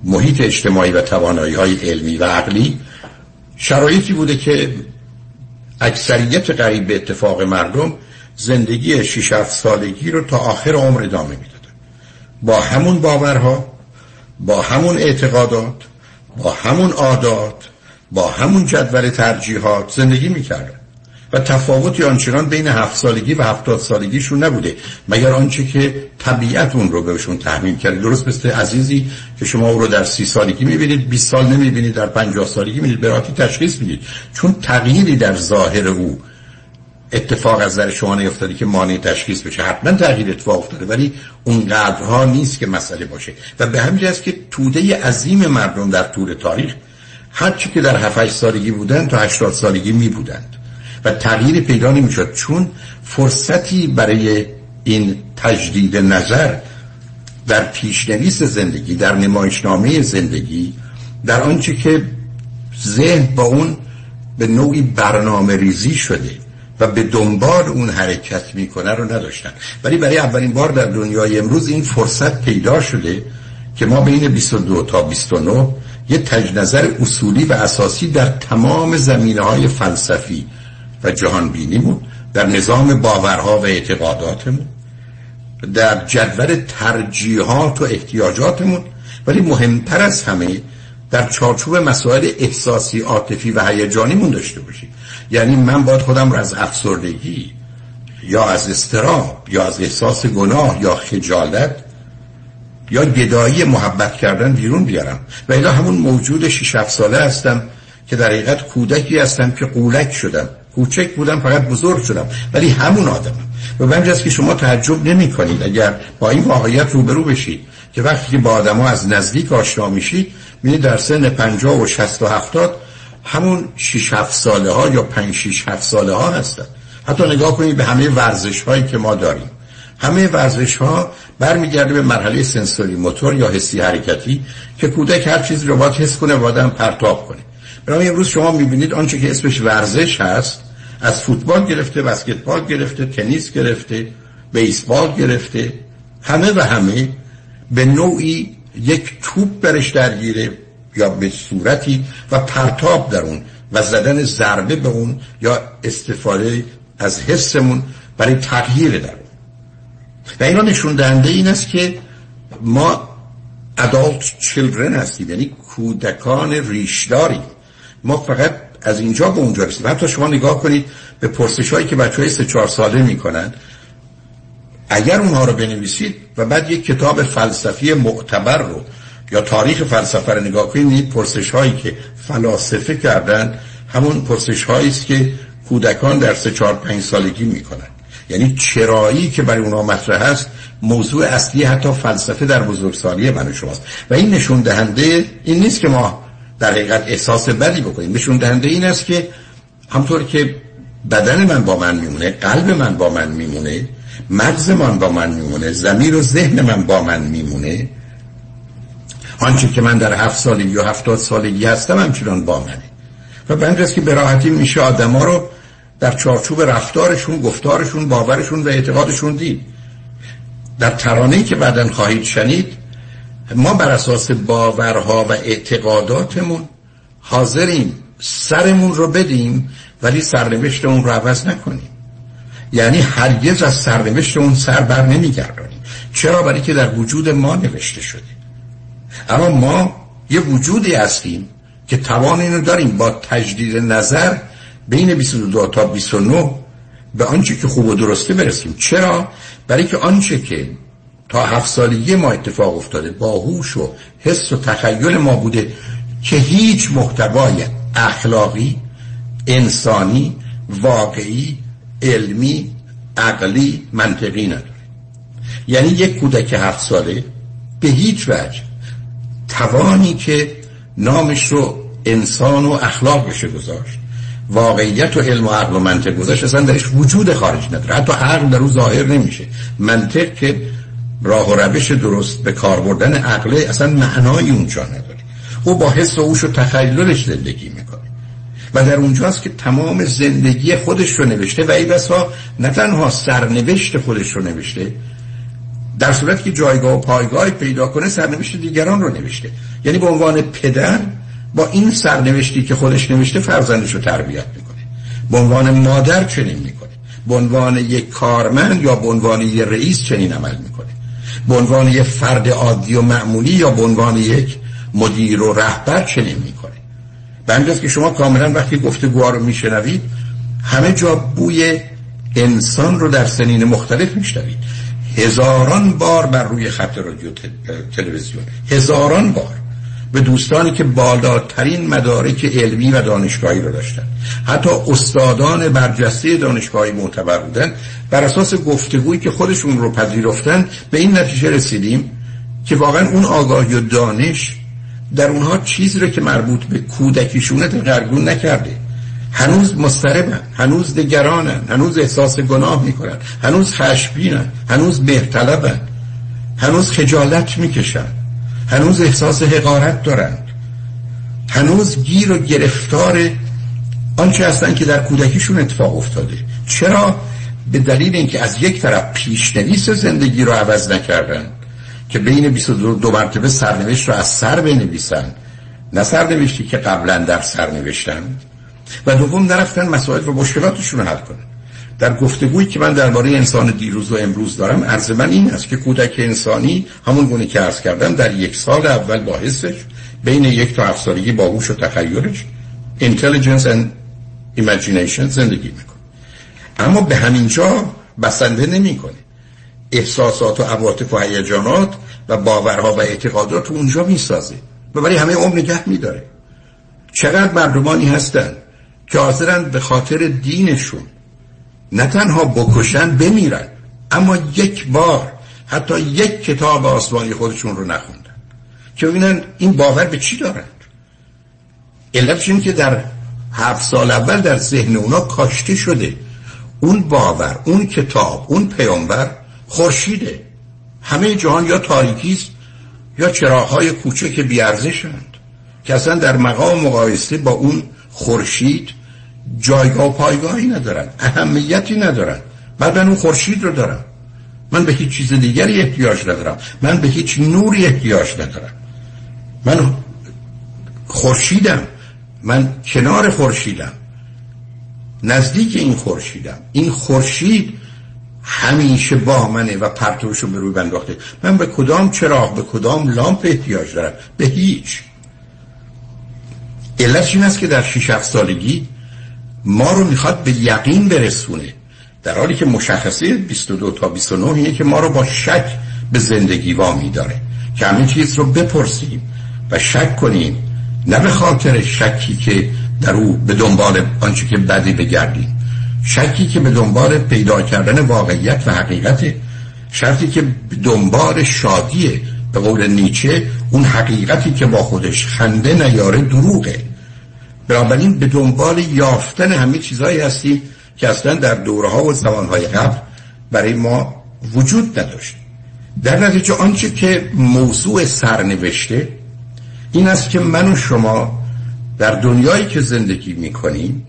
محیط اجتماعی و توانایی های علمی و عقلی شرایطی بوده که اکثریت قریب به اتفاق مردم زندگی 6 7 سالگی رو تا آخر عمر ادامه می‌دادن. با همون باورها با همون اعتقادات با همون عادات با همون جدول ترجیحات زندگی می‌کردن و تفاوتی آنچنان بین هفت سالگی و هفتاد سالگیشون نبوده. مگر آنچه که طبیعت اون رو بهشون تحمیل کرده. درست مثل عزیزی که شما او رو در سی سالگی می‌بینید 20 سال نمی‌بینید در 50 سالگی می‌بینید. براتی تشخیص می‌دید. چون تغییری در ظاهر او اتفاق از نظر شما نیفتاده که مانع تشخیص بشه. حتما تغییر اتفاق افتاده ولی اونقدرها نیست که مسئله باشه. و به همین است که توده عظیم مردم در طول تاریخ هرچی که در 7 سالگی بودن تا 80 سالگی می بودند. و تغییر پیدا نمی شد. چون فرصتی برای این تجدید نظر در پیشنویس زندگی در نمایشنامه زندگی در آنچه که ذهن با اون به نوعی برنامه ریزی شده. و به دنبال اون حرکت می‌کنه رو نداشتن. ولی برای اولین بار در دنیای امروز این فرصت پیدا شده که ما بین 22 تا 29 یه تجنظر اصولی و اساسی در تمام زمینه های فلسفی و جهان بینیمون در نظام باورها و اعتقاداتمون در جدول ترجیحات و احتیاجاتمون ولی مهمتر از همه در چارچوب مسائل احساسی عاطفی و هیجانیمون داشته باشیم. یعنی من باید خودم را از افسردگی یا از استراب یا از احساس گناه یا خجالت یا گدایی محبت کردن بیرون بیارم. و الا همون موجود 6 ساله هستم که در حقیقت کودکی هستم که قولک شدم. کوچک بودم فقط بزرگ شدم. ولی همون آدمم. و است که شما تعجب نمی کنید اگر با این واقعیت روبرو بشید که وقتی با آدم ها از نزدیک آشنا میشید می‌بینید در سن 50 و 60 و 70 همون 6 7 ساله ها یا 5 6 7 ساله ها هستن. حتی نگاه کنید به همه ورزش هایی که ما داریم. همه ورزش ها برمیگرده به مرحله سنسوری موتور یا حسی حرکتی که کودک هر چیزی رو باید حس کنه و آدم پرتاب کنه. برای امروز شما می‌بینید آنچه که اسمش ورزش هست از فوتبال گرفته بسکتبال گرفته تنیس گرفته بیسبال گرفته همه و همه به نوعی یک توپ برش درگیره. یا به صورتی و پرتاب در اون و زدن ضربه به اون یا استفاده از حسمون برای تغییر در اون. و اینا نشون دهنده این است که ما adult children هستیم یعنی کودکان ریشداری. ما فقط از اینجا به اونجا رسیدیم. حتی شما نگاه کنید به پرسش هایی که بچه های سه چهار ساله می‌کنن. اگر اونها رو بنویسید و بعد یک کتاب فلسفی معتبر رو یا تاریخ فلسفه رو نگاه کنید پرسش هایی که فلاسفه کردن همون پرسش هایی است که کودکان در سه چهار پنج سالگی می‌کنن یعنی چرایی که برای اونها مطرح است موضوع اصلی حتی فلسفه در بزرگسالی من شماست. و این نشون دهنده این نیست که ما در حقیقت احساس بدی بکنیم. نشون دهنده این است که همطور که بدن من با من میمونه قلب من با من میمونه مغز من با من میمونه زمیر و ذهن من با من میمونه آنچه که من در هفت سالگی یا هفتاد سالگی هستم همچنان با منه. و به که به راحتی میشه آدم ها رو در چارچوب رفتارشون گفتارشون باورشون و اعتقادشون دید. در ترانه‌ای که بعدا خواهید شنید ما بر اساس باورها و اعتقاداتمون حاضریم سرمون رو بدیم ولی سرنوشت اون رو عوض نکنیم. یعنی هرگز از سرنوشت سر بر نمیگردانیم. چرا؟ برای که در وجود ما نوشته شده. اما ما یه وجودی هستیم که توان اینو داریم با تجدید نظر بین 22 تا 29 به آنچه که خوب و درسته برسیم چرا؟ برای که آنچه که تا هفت سالگی ما اتفاق افتاده با هوش و حس و تخیل ما بوده که هیچ محتوای اخلاقی انسانی واقعی علمی عقلی منطقی نداره یعنی یک کودک هفت ساله به هیچ وجه توانی که نامش رو انسان و اخلاق بشه گذاشت. واقعیت و علم و عقل و منطق گذاشت. اصلا درش وجود خارج نداره. حتی عقل در او ظاهر نمیشه. منطق که راه و روش درست به کار بردن عقله اصلا معنای اونجا نداره. او با حس و اوش و تخیلش زندگی می‌کنه. و در اونجاست که تمام زندگی خودش رو نوشته و ای بسا نه تنها سرنوشت خودش رو نوشته در صورت که جایگاه و پایگاه پیدا کنه سرنوشت دیگران رو نوشته. یعنی به عنوان پدر با این سرنوشتی که خودش نوشته فرزندش رو تربیت می‌کنه. به عنوان مادر چنین می‌کنه. به عنوان یک کارمند یا به عنوان یک رئیس چنین عمل می‌کنه. به عنوان یک فرد عادی و معمولی یا به عنوان یک مدیر و رهبر چنین می‌کنه. به که شما کاملا وقتی گفتگوها رو میشنوید همه جا بوی انسان رو در سنین مختلف میشنوید. هزاران بار بر روی خط رادیو تلویزیون. هزاران بار. به دوستانی که بالاترین مدارک علمی و دانشگاهی رو داشتن. حتی استادان برجسته دانشگاهی معتبر بودن. بر اساس گفتگویی که خودشون رو پذیرفتن به این نتیجه رسیدیم که واقعا اون آگاهی و دانش در اونها چیزی رو که مربوط به کودکیشونه تقرگون نکرده. هنوز مستربن هنوز نگرانن هنوز احساس گناه می‌کنن هنوز خشبینن هنوز بهطلبن هنوز خجالت می‌کشن هنوز احساس حقارت دارند هنوز گیر و گرفتار آنچه هستن که در کودکیشون اتفاق افتاده. چرا؟ به دلیل اینکه از یک طرف پیشنویس زندگی رو عوض نکردن که بین 22 دو مرتبه سرنوشت رو از سر بنویسن نه سرنوشتی که قبلا در سر نوشتن. و دوم نرفتن مسائل و مشکلاتشون رو حل کنن. در گفتگویی که من درباره انسان دیروز و امروز دارم عرض من این است که کودک انسانی همون گونه که عرض کردم در یک سال اول با حسش بین یک تا هفت سالگی با هوش و تخیلش intelligence and imagination زندگی می‌کنه. اما به همین جا بسنده نمی‌کنه. احساسات و عواطف و هیجانات و باورها و اعتقادات اونجا می‌سازه و برای همه عمر نگه میداره. چقدر مردمانی هستند که حاضرن به خاطر دینشون. نه تنها بکشن بمیرن. اما یک بار حتی یک کتاب آسمانی خودشون رو نخوندن. که ببینن این باور به چی دارند علتش این که در هفت سال اول در ذهن اونا کاشته شده. اون باور اون کتاب اون پیامبر خورشیده. همه جهان یا تاریکی است یا چراغهای کوچک بیارزشند که اصلا در مقام مقایسه با اون خورشید جایگاه و پایگاهی ندارن اهمیتی ندارن. بعد من اون خورشید رو دارم. من به هیچ چیز دیگری احتیاج ندارم. من به هیچ نوری احتیاج ندارم. من خورشیدم. من کنار خورشیدم. نزدیک این خورشیدم. این خورشید همیشه با منه و پرتوشو به روی بنداخته من به کدام چراغ به کدام لامپ احتیاج دارم؟ به هیچ. علتش این است که در 6 سالگی ما رو می‌خواد به یقین برسونه. در حالی که مشخصه 22 تا 29 اینه که ما رو با شک به زندگی وامی داره. که همین چیز رو بپرسیم و شک کنیم. نه به خاطر شکی که در او به دنبال آنچه که بدی بگردیم. شکی که به دنبال پیدا کردن واقعیت و حقیقت شرطی که دنبال شادیه. به قول نیچه اون حقیقتی که با خودش خنده نیاره دروغه. بنابراین به دنبال یافتن همه چیزهایی هستیم که اصلا در دوره ها و زمانهای قبل برای ما وجود نداشت. در نتیجه آنچه که موضوع سرنوشته این است که من و شما در دنیایی که زندگی می‌کنیم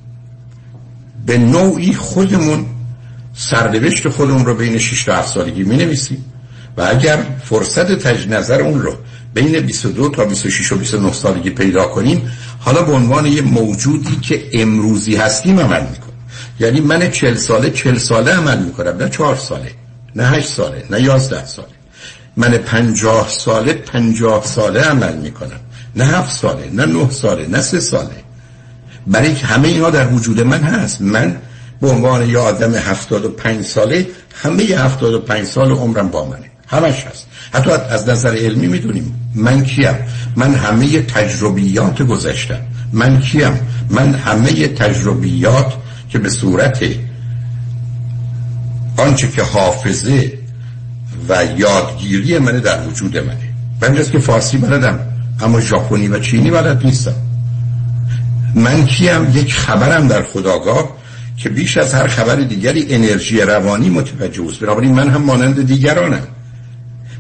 به نوعی خودمون سرنوشت خودمون رو بین 6 تا 7 سالگی می نویسیم و اگر فرصت تج نظر اون رو بین 22 تا 26 و 29 سالگی پیدا کنیم حالا به عنوان یه موجودی که امروزی هستیم عمل می‌کنیم یعنی من 40 ساله 40 ساله عمل می‌کنم نه 4 ساله نه 8 ساله نه 11 ساله. من 50 ساله 50 ساله عمل می‌کنم. نه 7 ساله نه 9 ساله نه 3 ساله. برای همه اینا در وجود من هست. من به عنوان یه آدم 75 ساله همه 75 سال عمرم با منه. همش هست. حتی از نظر علمی می‌دونیم من کیم؟ من همه تجربیات گذشتم. من کیم؟ من همه تجربیات که به صورت آنچه که حافظه و یادگیری منه در وجود منه. من که فارسی بلدم اما ژاپنی و چینی بلد نیستم. من کیم؟ یک خبرم در خداگاه که بیش از هر خبر دیگری انرژی روانی متوجه است. بنابراین من هم مانند دیگرانم.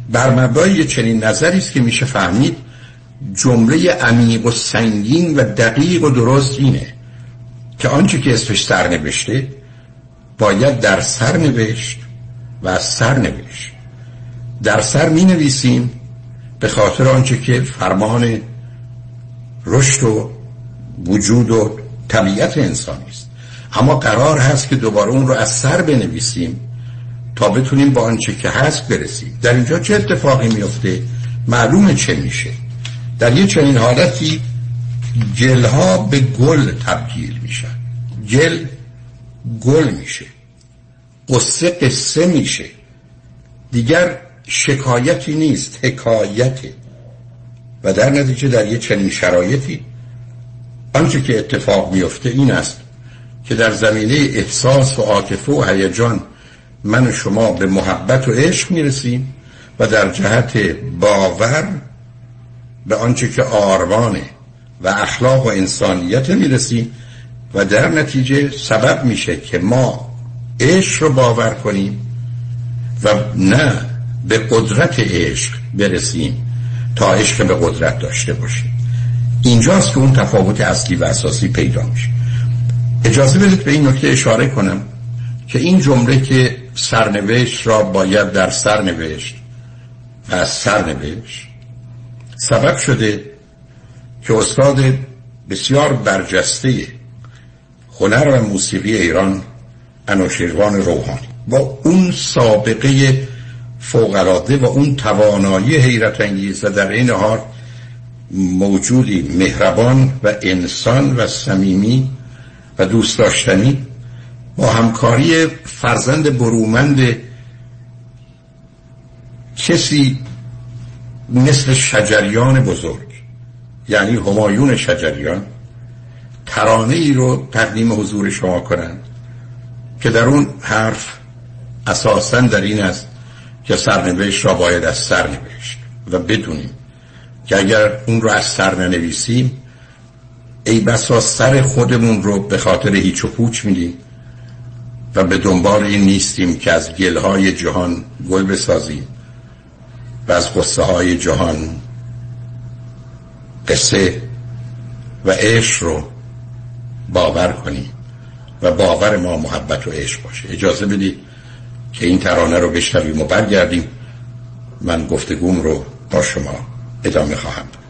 بر مبنای چنین نظری است که میشه فهمید جمله عمیق و سنگین و دقیق و درست اینه که آنچه که اسمش سر نوشته باید در سر نوشت و از سر نوشت. در سر می نویسیم به خاطر آنچه که فرمان رشد و وجود و طبیعت انسانی است. اما قرار هست که دوباره اون رو از سر بنویسیم تا بتونیم با آنچه که هست برسیم. در اینجا چه اتفاقی میفته؟ معلومه چه میشه. در یه چنین حالتی گلها به گل تبدیل میشن. گل گل میشه. قصه قصه میشه. دیگر شکایتی نیست حکایته. و در نتیجه در یه چنین شرایطی آنچه که اتفاق میفته این است که در زمینه احساس و عاطفه و هیجان من و شما به محبت و عشق می‌رسیم و در جهت باور به آنچه که آرمانه و اخلاق و انسانیت می‌رسیم و در نتیجه سبب میشه که ما عشق رو باور کنیم و نه به قدرت عشق برسیم تا عشق به قدرت داشته باشیم. اینجاست که اون تفاوت اصلی و اساسی پیدا میشه. اجازه بدید به این نکته اشاره کنم که این جمله که سرنوشت را باید در سرنوشت و از سرنوشت سبب شده که استاد بسیار برجسته هنر و موسیقی ایران انوشیروان روحانی با اون سابقه فوقراده و اون توانایی حیرت انگیز و در این حال موجودی مهربان و انسان و صمیمی و دوست داشتنی با همکاری فرزند برومند کسی مثل شجریان بزرگ یعنی همایون شجریان ترانه ای رو تقدیم حضور شما کنند که در اون حرف اساسا در این است که سرنوشت را باید از سر نوشت و بدونیم که اگر اون رو از سر ننویسیم ای بسا سر خودمون رو به خاطر هیچ و پوچ میدیم. و به دنبال این نیستیم که از گلهای جهان گل بسازیم و از قصه های جهان قصه و عشق رو باور کنیم و باور ما محبت و عشق باشه. اجازه بدید که این ترانه رو بشنویم و برگردیم. من گفتگوم رو با شما ادامه خواهم داد.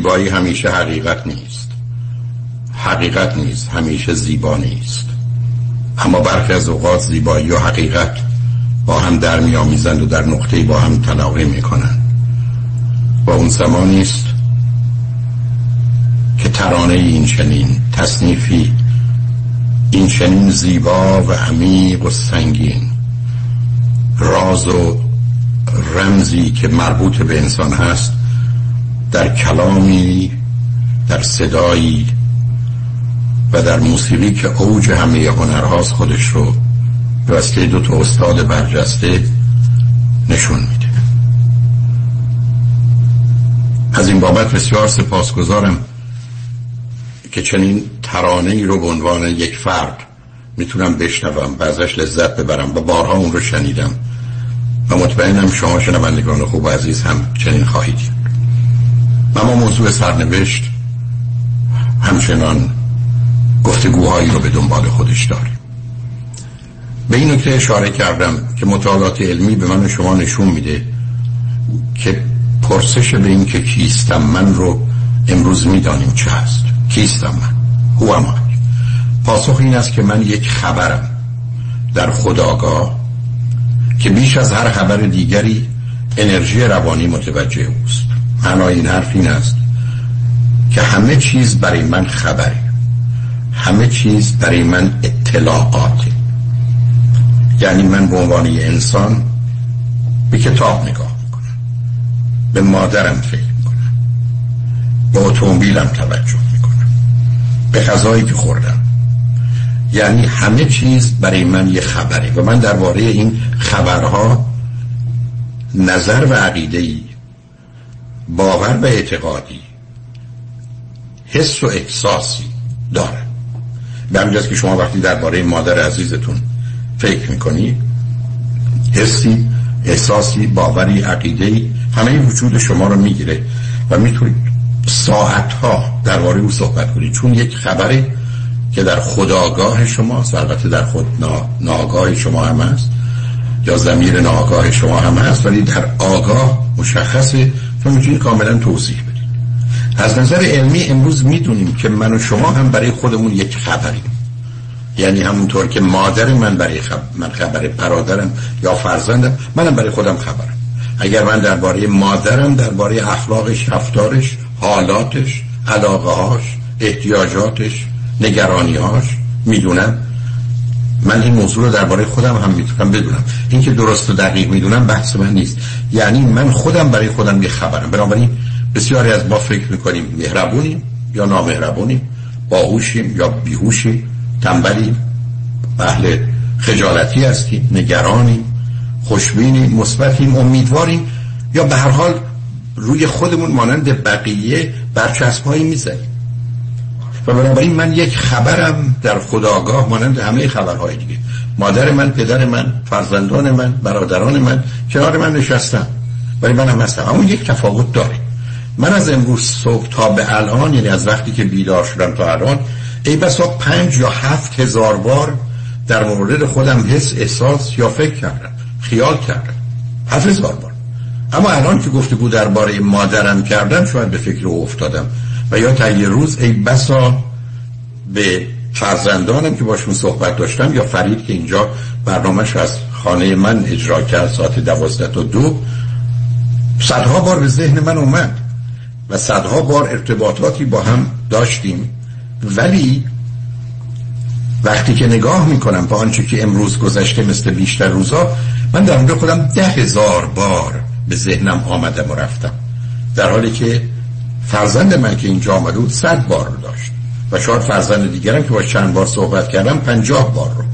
زیبایی همیشه حقیقت نیست. حقیقت نیست همیشه زیبا نیست. اما برخی از اوقات زیبایی و حقیقت با هم در میآمیزند و در نقطه با هم تلاقی می‌کنند. و اون زمانی است که ترانه این چنین تصنیفی این چنین زیبا و عمیق و سنگین راز و رمزی که مربوط به انسان هست در کلامی در صدایی و در موسیقی که اوج همه هنرهاست خودش رو به وسیله دو تا استاد برجسته نشون میده. از این بابت بسیار سپاسگزارم که چنین ترانه ای رو به عنوان یک فرد می‌تونم بشنوم و ازش لذت ببرم و بارها اون رو شنیدم. و مطمئنم شما شنوندگان خوب و عزیز هم چنین خواهید و ما موضوع سرنوشت همچنان گفتگوهایی رو به دنبال خودش داریم به این نکته اشاره کردم که مطالعات علمی به من و شما نشون میده که پرسش به این که کیستم من رو امروز می‌دانیم چه هست. کیستم من؟ هو پاسخ این است که من یک خبرم در خداگاه که بیش از هر خبر دیگری انرژی روانی متوجه اوست. این حرف این است که همه چیز برای من خبره. همه چیز برای من اطلاعاته یعنی من به عنوان انسان به کتاب نگاه می‌کنم. به مادرم فکر می‌کنم. به اتومبیلم توجه می‌کنم. به غذایی که خوردم. یعنی همه چیز برای من یه خبره. و من درباره این خبرها نظر و عقیده باور و اعتقادی. حس و احساسی دارم. به همینجاست که شما وقتی درباره مادر عزیزتون فکر می‌کنی حسی احساسی باوری عقیده همه وجود شما رو می‌گیره و می‌تونید ساعتها درباره او صحبت کنید. چون یک خبره که در خداگاه شما البته در خود ناگاه شما هم هست یا زمیر ناگاه شما هم هست ولی در آگاه مشخصه تو می‌تونید کاملا توضیح بدید. از نظر علمی امروز می‌دونیم که من و شما هم برای خودمون یک خبریم. یعنی همونطور که مادر من برای خب... من خبر برادرم یا فرزندم منم برای خودم خبرم. اگر من درباره مادرم درباره اخلاقش رفتارش حالاتش علاقه هاش احتیاجاتش نگرانیهاش می‌دونم من این موضوع رو درباره خودم هم می‌تونم بدونم. این که درست و دقیق می‌دونم بحث من نیست. یعنی من خودم برای خودم یه خبرم. بنابراین بسیاری از ما فکر می‌کنیم مهربونیم یا نامهربونیم باهوشیم یا بیهوشیم تنبلیم اهل خجالتی هستیم نگرانیم خوشبینیم مثبتیم امیدواریم یا به هر حال روی خودمون مانند بقیه برچسبهایی می‌زنیم و بنابراین من یک خبرم در خداگاه مانند همه خبرهای دیگه. مادر من پدر من فرزندان من برادران من کنار من نشستم. ولی من هم هستم. اما یک تفاوت داره. من از امروز صبح تا به الان یعنی از وقتی که بیدار شدم تا الان ای بسا پنج یا هفت هزار بار در مورد خودم حس احساس یا فکر کردم. خیال کردم. هفت هزار بار. اما الان که گفته بود درباره مادرم کردم شاید به فکر او افتادم. و یا تا یه روز ای بسا به فرزندانم که باشون صحبت داشتم یا فرید که اینجا برنامهش از خانه من اجرا کرد ساعت دوازده تا دو صدها بار به ذهن من اومد و صدها بار ارتباطاتی با هم داشتیم. ولی وقتی که نگاه می‌کنم به آنچه که امروز گذشته مثل بیشتر روزا من در مورد خودم ده هزار بار به ذهنم آمدم و رفتم. در حالی که فرزند من که اینجا آمده بود صد بار رو داشت. و شاید فرزند دیگرم که با چند بار صحبت کردم پنجاه بار رو.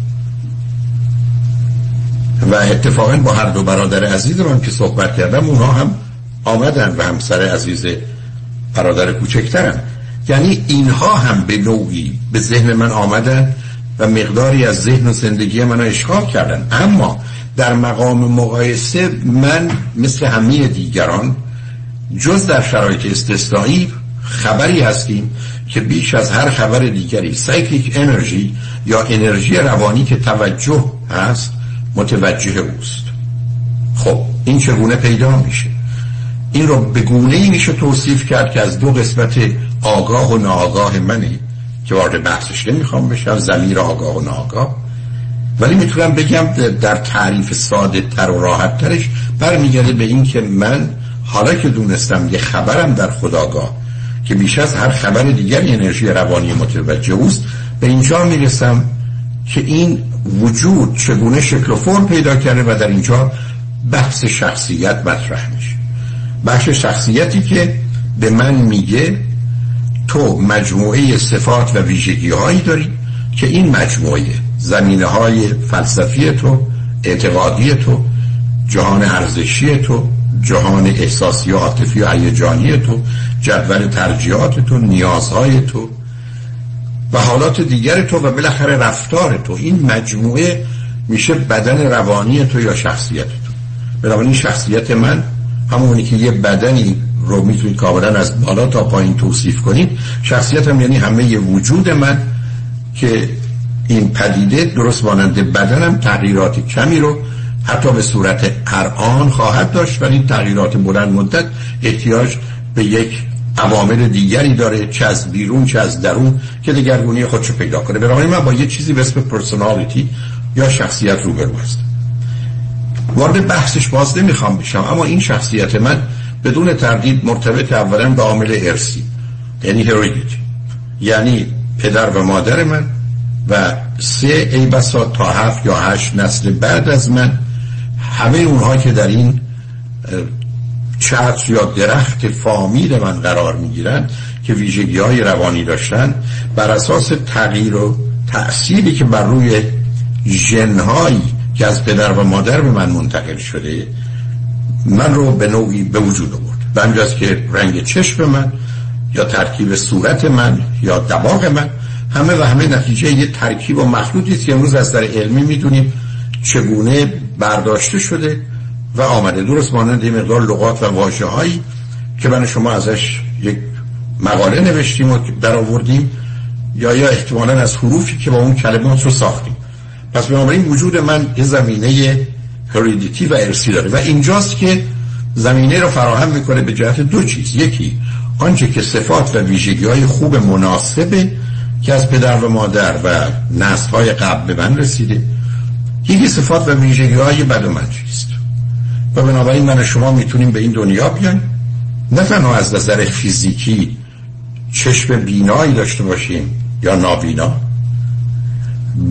و اتفاقا با هر دو برادر عزیز من که صحبت کردم اونها هم آمدن و همسر عزیز برادر کوچکترم یعنی اینها هم به نوعی به ذهن من آمدن و مقداری از ذهن و زندگی من اشغال کردن. اما در مقام مقایسه من مثل همه دیگران جز در شرایط استثنایی خبری هستیم که بیش از هر خبر دیگری سایکلیک انرژی یا انرژی روانی که توجه هست متوجه اوست. خب این چگونه پیدا میشه؟ این رو به گونه ای میشه توصیف کرد که از دو قسمت آگاه و ناآگاه منی که وارد بحثش نمی‌خوام بشم زمیر آگاه و ناآگاه. ولی می‌تونم بگم در تعریف ساده تر و راحت ترش برمیگرده به این که من حالا که دونستم یه خبرم در خداگاه که بیش از هر خبر دیگری انرژی روانی متوجه اوست به اینجا می‌رسم که این وجود چگونه شکل و فرم پیدا کرده و در اینجا بحث شخصیت مطرح میشه. بحث شخصیتی که به من میگه تو مجموعه صفات و ویژگی هایی داری که این مجموعه زمینه های فلسفی تو اعتقادی تو جهان ارزشی تو جهان احساسی و عاطفی و هیجانی تو جدول ترجیحات تو نیازهای تو و حالات دیگر تو و بالاخره رفتار تو. این مجموعه میشه بدن روانی تو یا شخصیت تو. بنابراین شخصیت من همونی که یه بدنی رو می‌تونید کاملا از بالا تا پایین توصیف کنید شخصیت هم یعنی همه وجود من که این پدیده درست مانند بدنم تغییرات کمی رو حتی به صورت آن خواهد داشت ولی این تغییرات بلند مدت احتیاج به یک عوامل دیگری داره چه از بیرون چه از درون که دگرگونی خودشو پیدا کنه. برای من با یه چیزی به اسم پرسونالیتی یا شخصیت روبرو هستم. وارد بحثش باز نمی‌خوام بشم اما این شخصیت من بدون تردید مرتبط اولا به عامل ارسی یعنی هریدیتی یعنی پدر و مادر من و سه ای بسا تا هفت یا هشت نسل بعد از من همه اونها که در این چتر یا درخت فامیل من قرار می‌گیرن که ویژگی های روانی داشتن بر اساس تغییر و تأثیری که بر روی ژنهایی که از پدر و مادر به من منتقل شده من رو به نوعی به وجود آورد. به که رنگ چشم من یا ترکیب صورت من یا دماغ من همه و همه نتیجه یه ترکیب و مخلوطی است که امروز از در علمی می‌دونیم چگونه برداشته شده و آمده. درست مانند یه مقدار لغات و واجه هایی که من شما ازش یک مقاله نوشتیم و در آوردیم یا یا احتمالا از حروفی که با اون کلمات رو ساختیم. پس بنابراین وجود من یه زمینه هریدیتی و ارسی داره. و اینجاست که زمینه رو فراهم می‌کنه به جهت دو چیز. یکی آنچه که صفات و ویژگی های خوب مناسبه که از پدر و مادر و نسل های قبل به من رسیده. یکی صفات و ویژگی های بد و منفی و بنابراین من شما می‌تونیم به این دنیا بیایم. نه تنها از نظر فیزیکی چشم بینایی داشته باشیم یا نابینا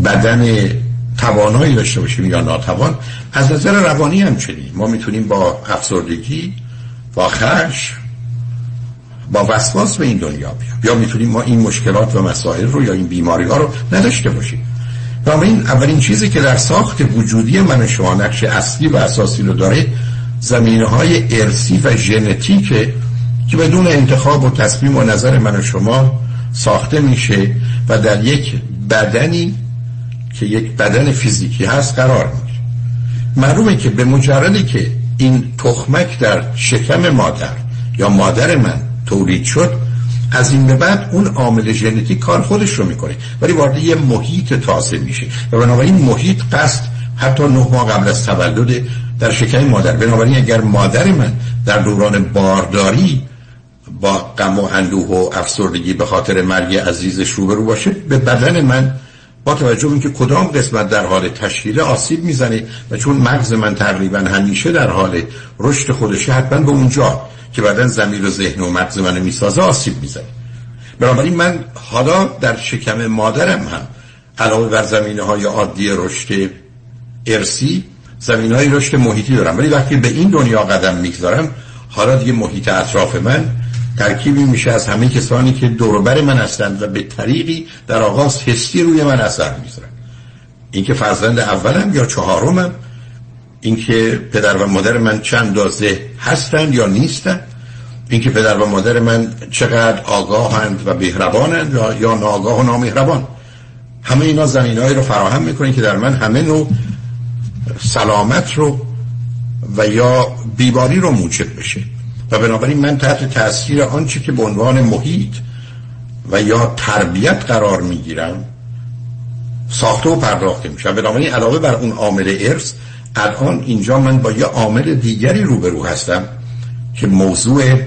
بدن توانایی داشته باشیم یا ناتوان از نظر روانی هم چنین ما می‌تونیم با افسردگی با خرش با وسواس به این دنیا بیام یا می‌تونیم ما این مشکلات و مسائل رو یا این بیماری ها رو نداشته باشیم. این اولین چیزی که در ساخت وجودی من شما نقش اصلی و اساسی رو داره زمینه های ارسی و ژنتیکه که بدون انتخاب و تصمیم و نظر من و شما ساخته میشه و در یک بدنی که یک بدن فیزیکی هست قرار میشه معلومه که به مجردی که این تخمک در شکم مادر یا مادر من تولید شد از این به بعد اون عامل ژنتیک کار خودش رو می‌کنه. ولی وارد یه محیط تازه میشه. و بنابراین محیط قصد حتی نه ماه قبل از تولد در شکم مادر. بنابراین اگر مادر من در دوران بارداری با غم و اندوه و افسردگی به خاطر مرگ عزیزش روبرو باشه به بدن من با توجه اینکه کدام قسمت در حال تشکیل آسیب می‌زنه و چون مغز من تقریبا همیشه در حال رشد خودشه حتما به اونجا که بعدا زمین و ذهن و مغز منو می‌سازه آسیب می‌زنه. بنابراین من حالا در شکم مادرم هم علاوه بر زمینه های عادی رشد ارسی زمین های رشد محیطی دارم. ولی وقتی به این دنیا قدم می‌گذارم حالا دیگه محیط اطراف من ترکیبی میشه از همه کسانی که دوروبر من هستند و به طریقی در آغاز حسی روی من اثر می‌ذارن اینکه فرزند اولم یا چهارمم اینکه پدر و مادر من چند دازه هستند یا نیستند اینکه پدر و مادر من چقدر آگاهند و بهربانند یا, ناگاه و نامهربان. همه اینا زمینهایی رو فراهم می‌کنه که در من همه نوع سلامت رو و یا بیماری رو موجب بشه. و بنابراین من تحت تاثیر آنچه که به عنوان محیط و یا تربیت قرار می‌گیرم ساخته و پرداخته میشه بنابراین علاوه بر اون عامل ارث الان اینجا من با یه عامل دیگری روبرو هستم که موضوع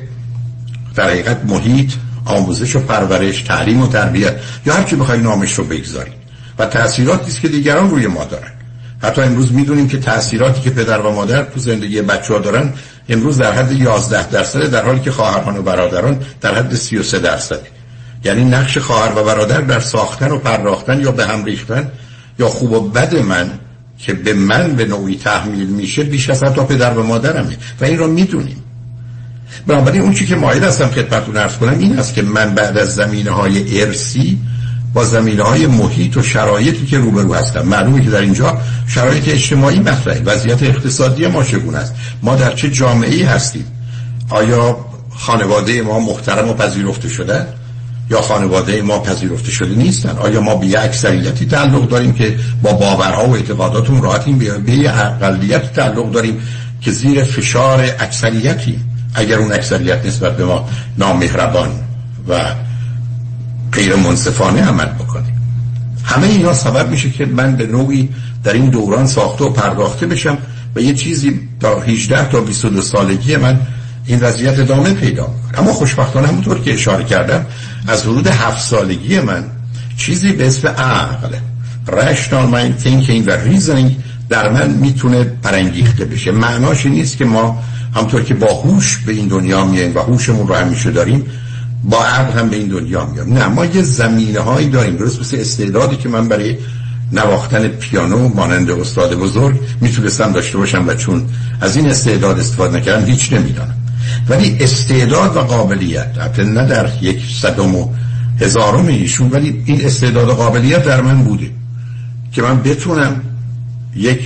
در حقیقت محیط آموزش و پرورش تعلیم و تربیت یا هر چی بخوای نامش رو بگذارید و تاثیراتی است که دیگران روی ما دارن. حتی امروز می‌دونیم که تاثیراتی که پدر و مادر تو زندگی بچه ها دارن امروز در حد 11 درصد در حالی که خواهران و برادران در حد 33 درصد. یعنی نقش خواهر و برادر در ساختن و پرداختن یا به هم ریختن یا خوب و بد من که به من به نوعی تحمیل میشه بیش از حتی پدر و مادرمه. و این رو می‌دونیم. بنابراین اون چی که مایل هستم خدمتتون عرض کنم این است که من بعد از زمینه های ارسی با زمینه های محیط و شرایطی که روبرو هستم معلومه که در اینجا شرایط اجتماعی مطرحه. وضعیت اقتصادی ما چگونه است؟ ما در چه جامعه هستیم؟ آیا خانواده ما محترم و پذیرفته شده؟ یا خانواده ما پذیرفته شده نیستن؟ آیا ما به اکثریتی تعلق داریم که با باورها و اعتقاداتون راحتیم؟ به یه اقلیت تعلق داریم که زیر فشار اکثریتی اگر اون اکثریت نسبت به ما نامهربان و غیر منصفانه عمل بکنه همه اینا سبب میشه که من به نوعی در این دوران ساخته و پرداخته بشم و یه چیزی تا 18 تا 22 سالگی من این وضعیت ادامه پیدا اما خوشبختانه همونطور که اشاره کردم از حدود هفت سالگی من چیزی به اسم عقل rational mind thinking و reasoning در من می‌تونه پرنگیخته بشه. معناش نیست که ما همطور که با هوش به این دنیا میاییم و هوشمون رو همیشه داریم با عقل هم به این دنیا میام. نه ما یه زمینه هایی داریم. درست مثل استعدادی که من برای نواختن پیانو مانند استاد بزرگ می‌تونستم داشته باشم و چون از این استعداد استفاده نکردم هیچ نمی‌دانم. ولی استعداد و قابلیت حتی نه در یک صدم و هزارم ایشون ولی این استعداد و قابلیت در من بوده که من بتونم یک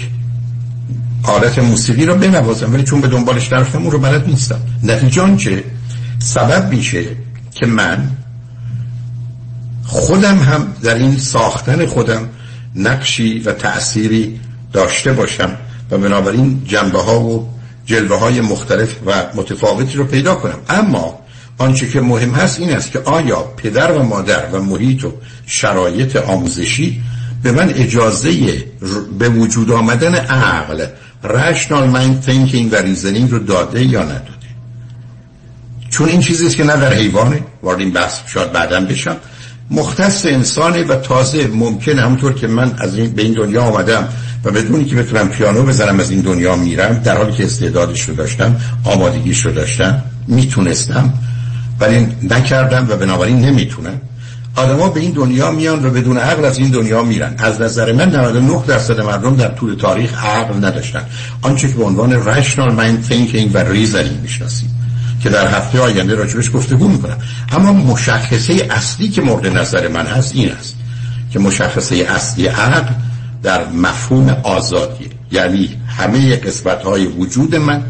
آلت موسیقی رو بنوازم. ولی چون به دنبالش نرفتم اون رو بلد نیستم. نتیجه که سبب میشه که من خودم هم در این ساختن خودم نقشی و تأثیری داشته باشم و بنابراین جنبه ها و جلوه های مختلف و متفاوتی رو پیدا کنم. اما آنچه که مهم هست این است که آیا پدر و مادر و محیط و شرایط آموزشی به من اجازه به وجود آمدن عقل rational mind thinking و reasoning رو داده یا نداده؟ چون این چیزی است که نه در حیوانه. وارد این بحث شاید بعدا بشم. مختص انسانه و تازه ممکن همونطور که من از این به این دنیا آمدم و بدونی که بتونم پیانو بزنم از این دنیا میرم در حالی که استعدادش رو داشتم آمادگیش رو داشتم می‌تونستم ولی نکردم و بنابراین نمی‌تونم. آدما به این دنیا میان و بدون عقل از این دنیا میرن. از نظر من 99 درصد مردم در طول تاریخ عقل نداشتن. آنچه که به عنوان rational mind thinking و reasoning می‌شناسیم. که در هفته آینده راجبش گفتگو می‌کنم. اما مشخصه اصلی که مورد نظر من هست این است که مشخصه اصلی عقل در مفهوم آزادی. یعنی همه قسمت های وجود من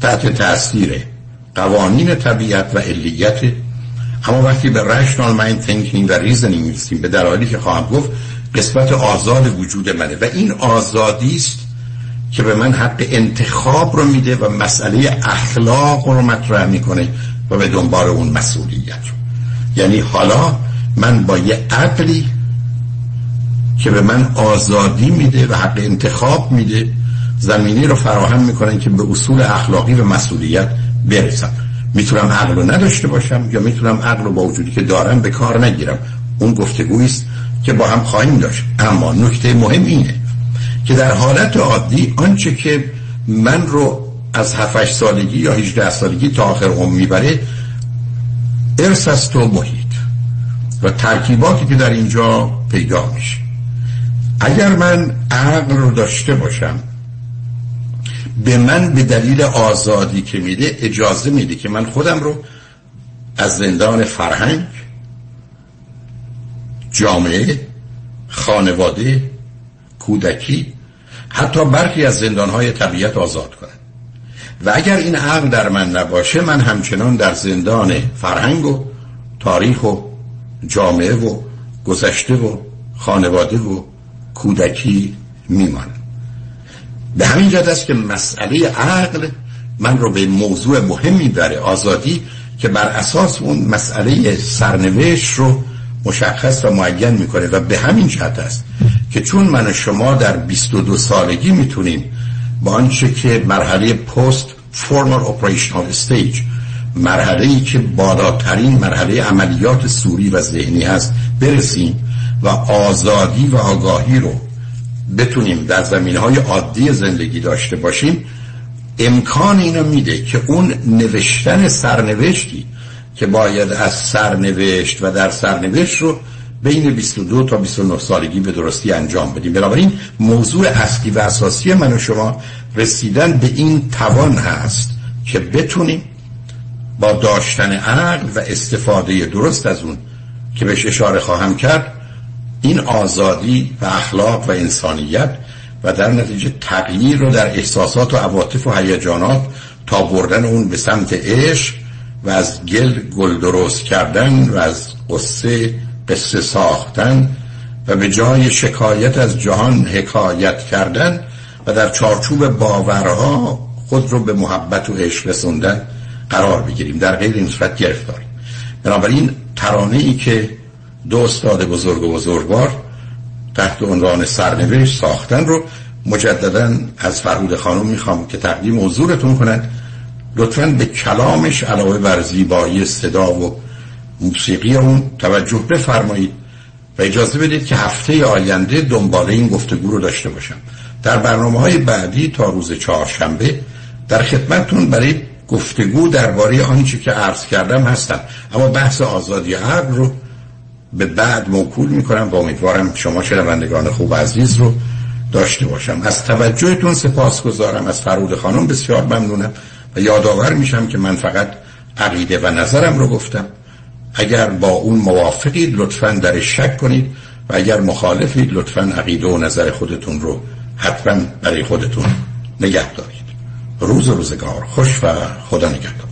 تحت تاثیر قوانین طبیعت و علیت. اما وقتی به rational mind thinking و reasoning می‌رسیم به دلایلی که خواهم گفت قسمت آزاد وجود منه. و این آزادی است که به من حق انتخاب رو میده و مسئله اخلاق رو مطرح می‌کنه و به دنبال اون مسئولیت رو. یعنی حالا من با یه عقلی که به من آزادی میده و حق انتخاب میده زمینی رو فراهم می‌کنن که به اصول اخلاقی و مسئولیت برسم. می‌تونم عقل رو نداشته باشم یا می‌تونم عقل رو با وجودی که دارم به کار نگیرم؟ اون گفتگویی است که با هم خواهیم داشت. اما نکته مهم اینه که در حالت عادی آنچه که من رو از 7 سالگی یا 18 سالگی تا آخر عمر می‌بره ارث است و محیط و ترکیباتی که در اینجا پیدا میشه. اگر من عقل رو داشته باشم به من به دلیل آزادی که میده اجازه میده که من خودم رو از زندان فرهنگ جامعه خانواده کودکی حتی برخی از زندانهای طبیعت آزاد کنم و اگر این عقل در من نباشه من همچنان در زندان فرهنگ و تاریخ و جامعه و گذشته و خانواده و کودکی میمانم. به همین جد است که مسئله عقل من رو به موضوع مهمی داره آزادی که بر اساس اون مسئله سرنوشت رو مشخص و معین می‌کنه و به همین جهت است که چون من و شما در 22 سالگی می‌تونیم با آنچه که مرحله پست فورمال اپریشنال استیج مرحله ای که بالاترین مرحله عملیات سوری و ذهنی هست برسیم و آزادی و آگاهی رو بتونیم در زمین های عادی زندگی داشته باشیم امکان اینو میده که اون نوشتن سرنوشتی که باید از سرنوشت و در سرنوشت رو بین 22 تا 29 سالگی به درستی انجام بدیم. بنابراین موضوع اصلی و اساسی من و شما رسیدن به این توان هست که بتونیم با داشتن عقل و استفاده درست از اون که بهش اشاره خواهم کرد این آزادی و اخلاق و انسانیت و در نتیجه تغییر رو در احساسات و عواطف و هیجانات تا بردن اون به سمت عشق و از گل گل درست کردن و از قصه قصه ساختن و به جای شکایت از جهان حکایت کردن و در چارچوب باورها خود رو به محبت و عشق رسوندن قرار بگیریم. در غیر این صورت گرفتاریم. بنابراین ترانه ای که دو استاد بزرگ و بزرگوار تحت عنوان سرنوشت ساختن رو مجددا از فرهود خانم می‌خوام که تقدیم حضورتون کنند لطفا به کلامش علاوه بر زیبایی صدا و موسیقی اون توجه بفرمایید و اجازه بدید که هفته آینده دنباله این گفتگو رو داشته باشم. در برنامه های بعدی تا روز چهارشنبه در خدمتتون برای گفتگو درباره آنچه که عرض کردم هستم. اما بحث آزادی عقل رو به بعد موکول می‌کنم و امیدوارم شما شنوندگان خوب عزیز رو داشته باشم. از توجهتون سپاس گذارم از فرود خانم بسیار ممنونم. یادآور میشم که من فقط عقیده و نظرم رو گفتم. اگر با اون موافقید لطفا در شک کنید و اگر مخالفید لطفا عقیده و نظر خودتون رو حتما برای خودتون نگه دارید. روز روزگار خوش و خدا نگهدار.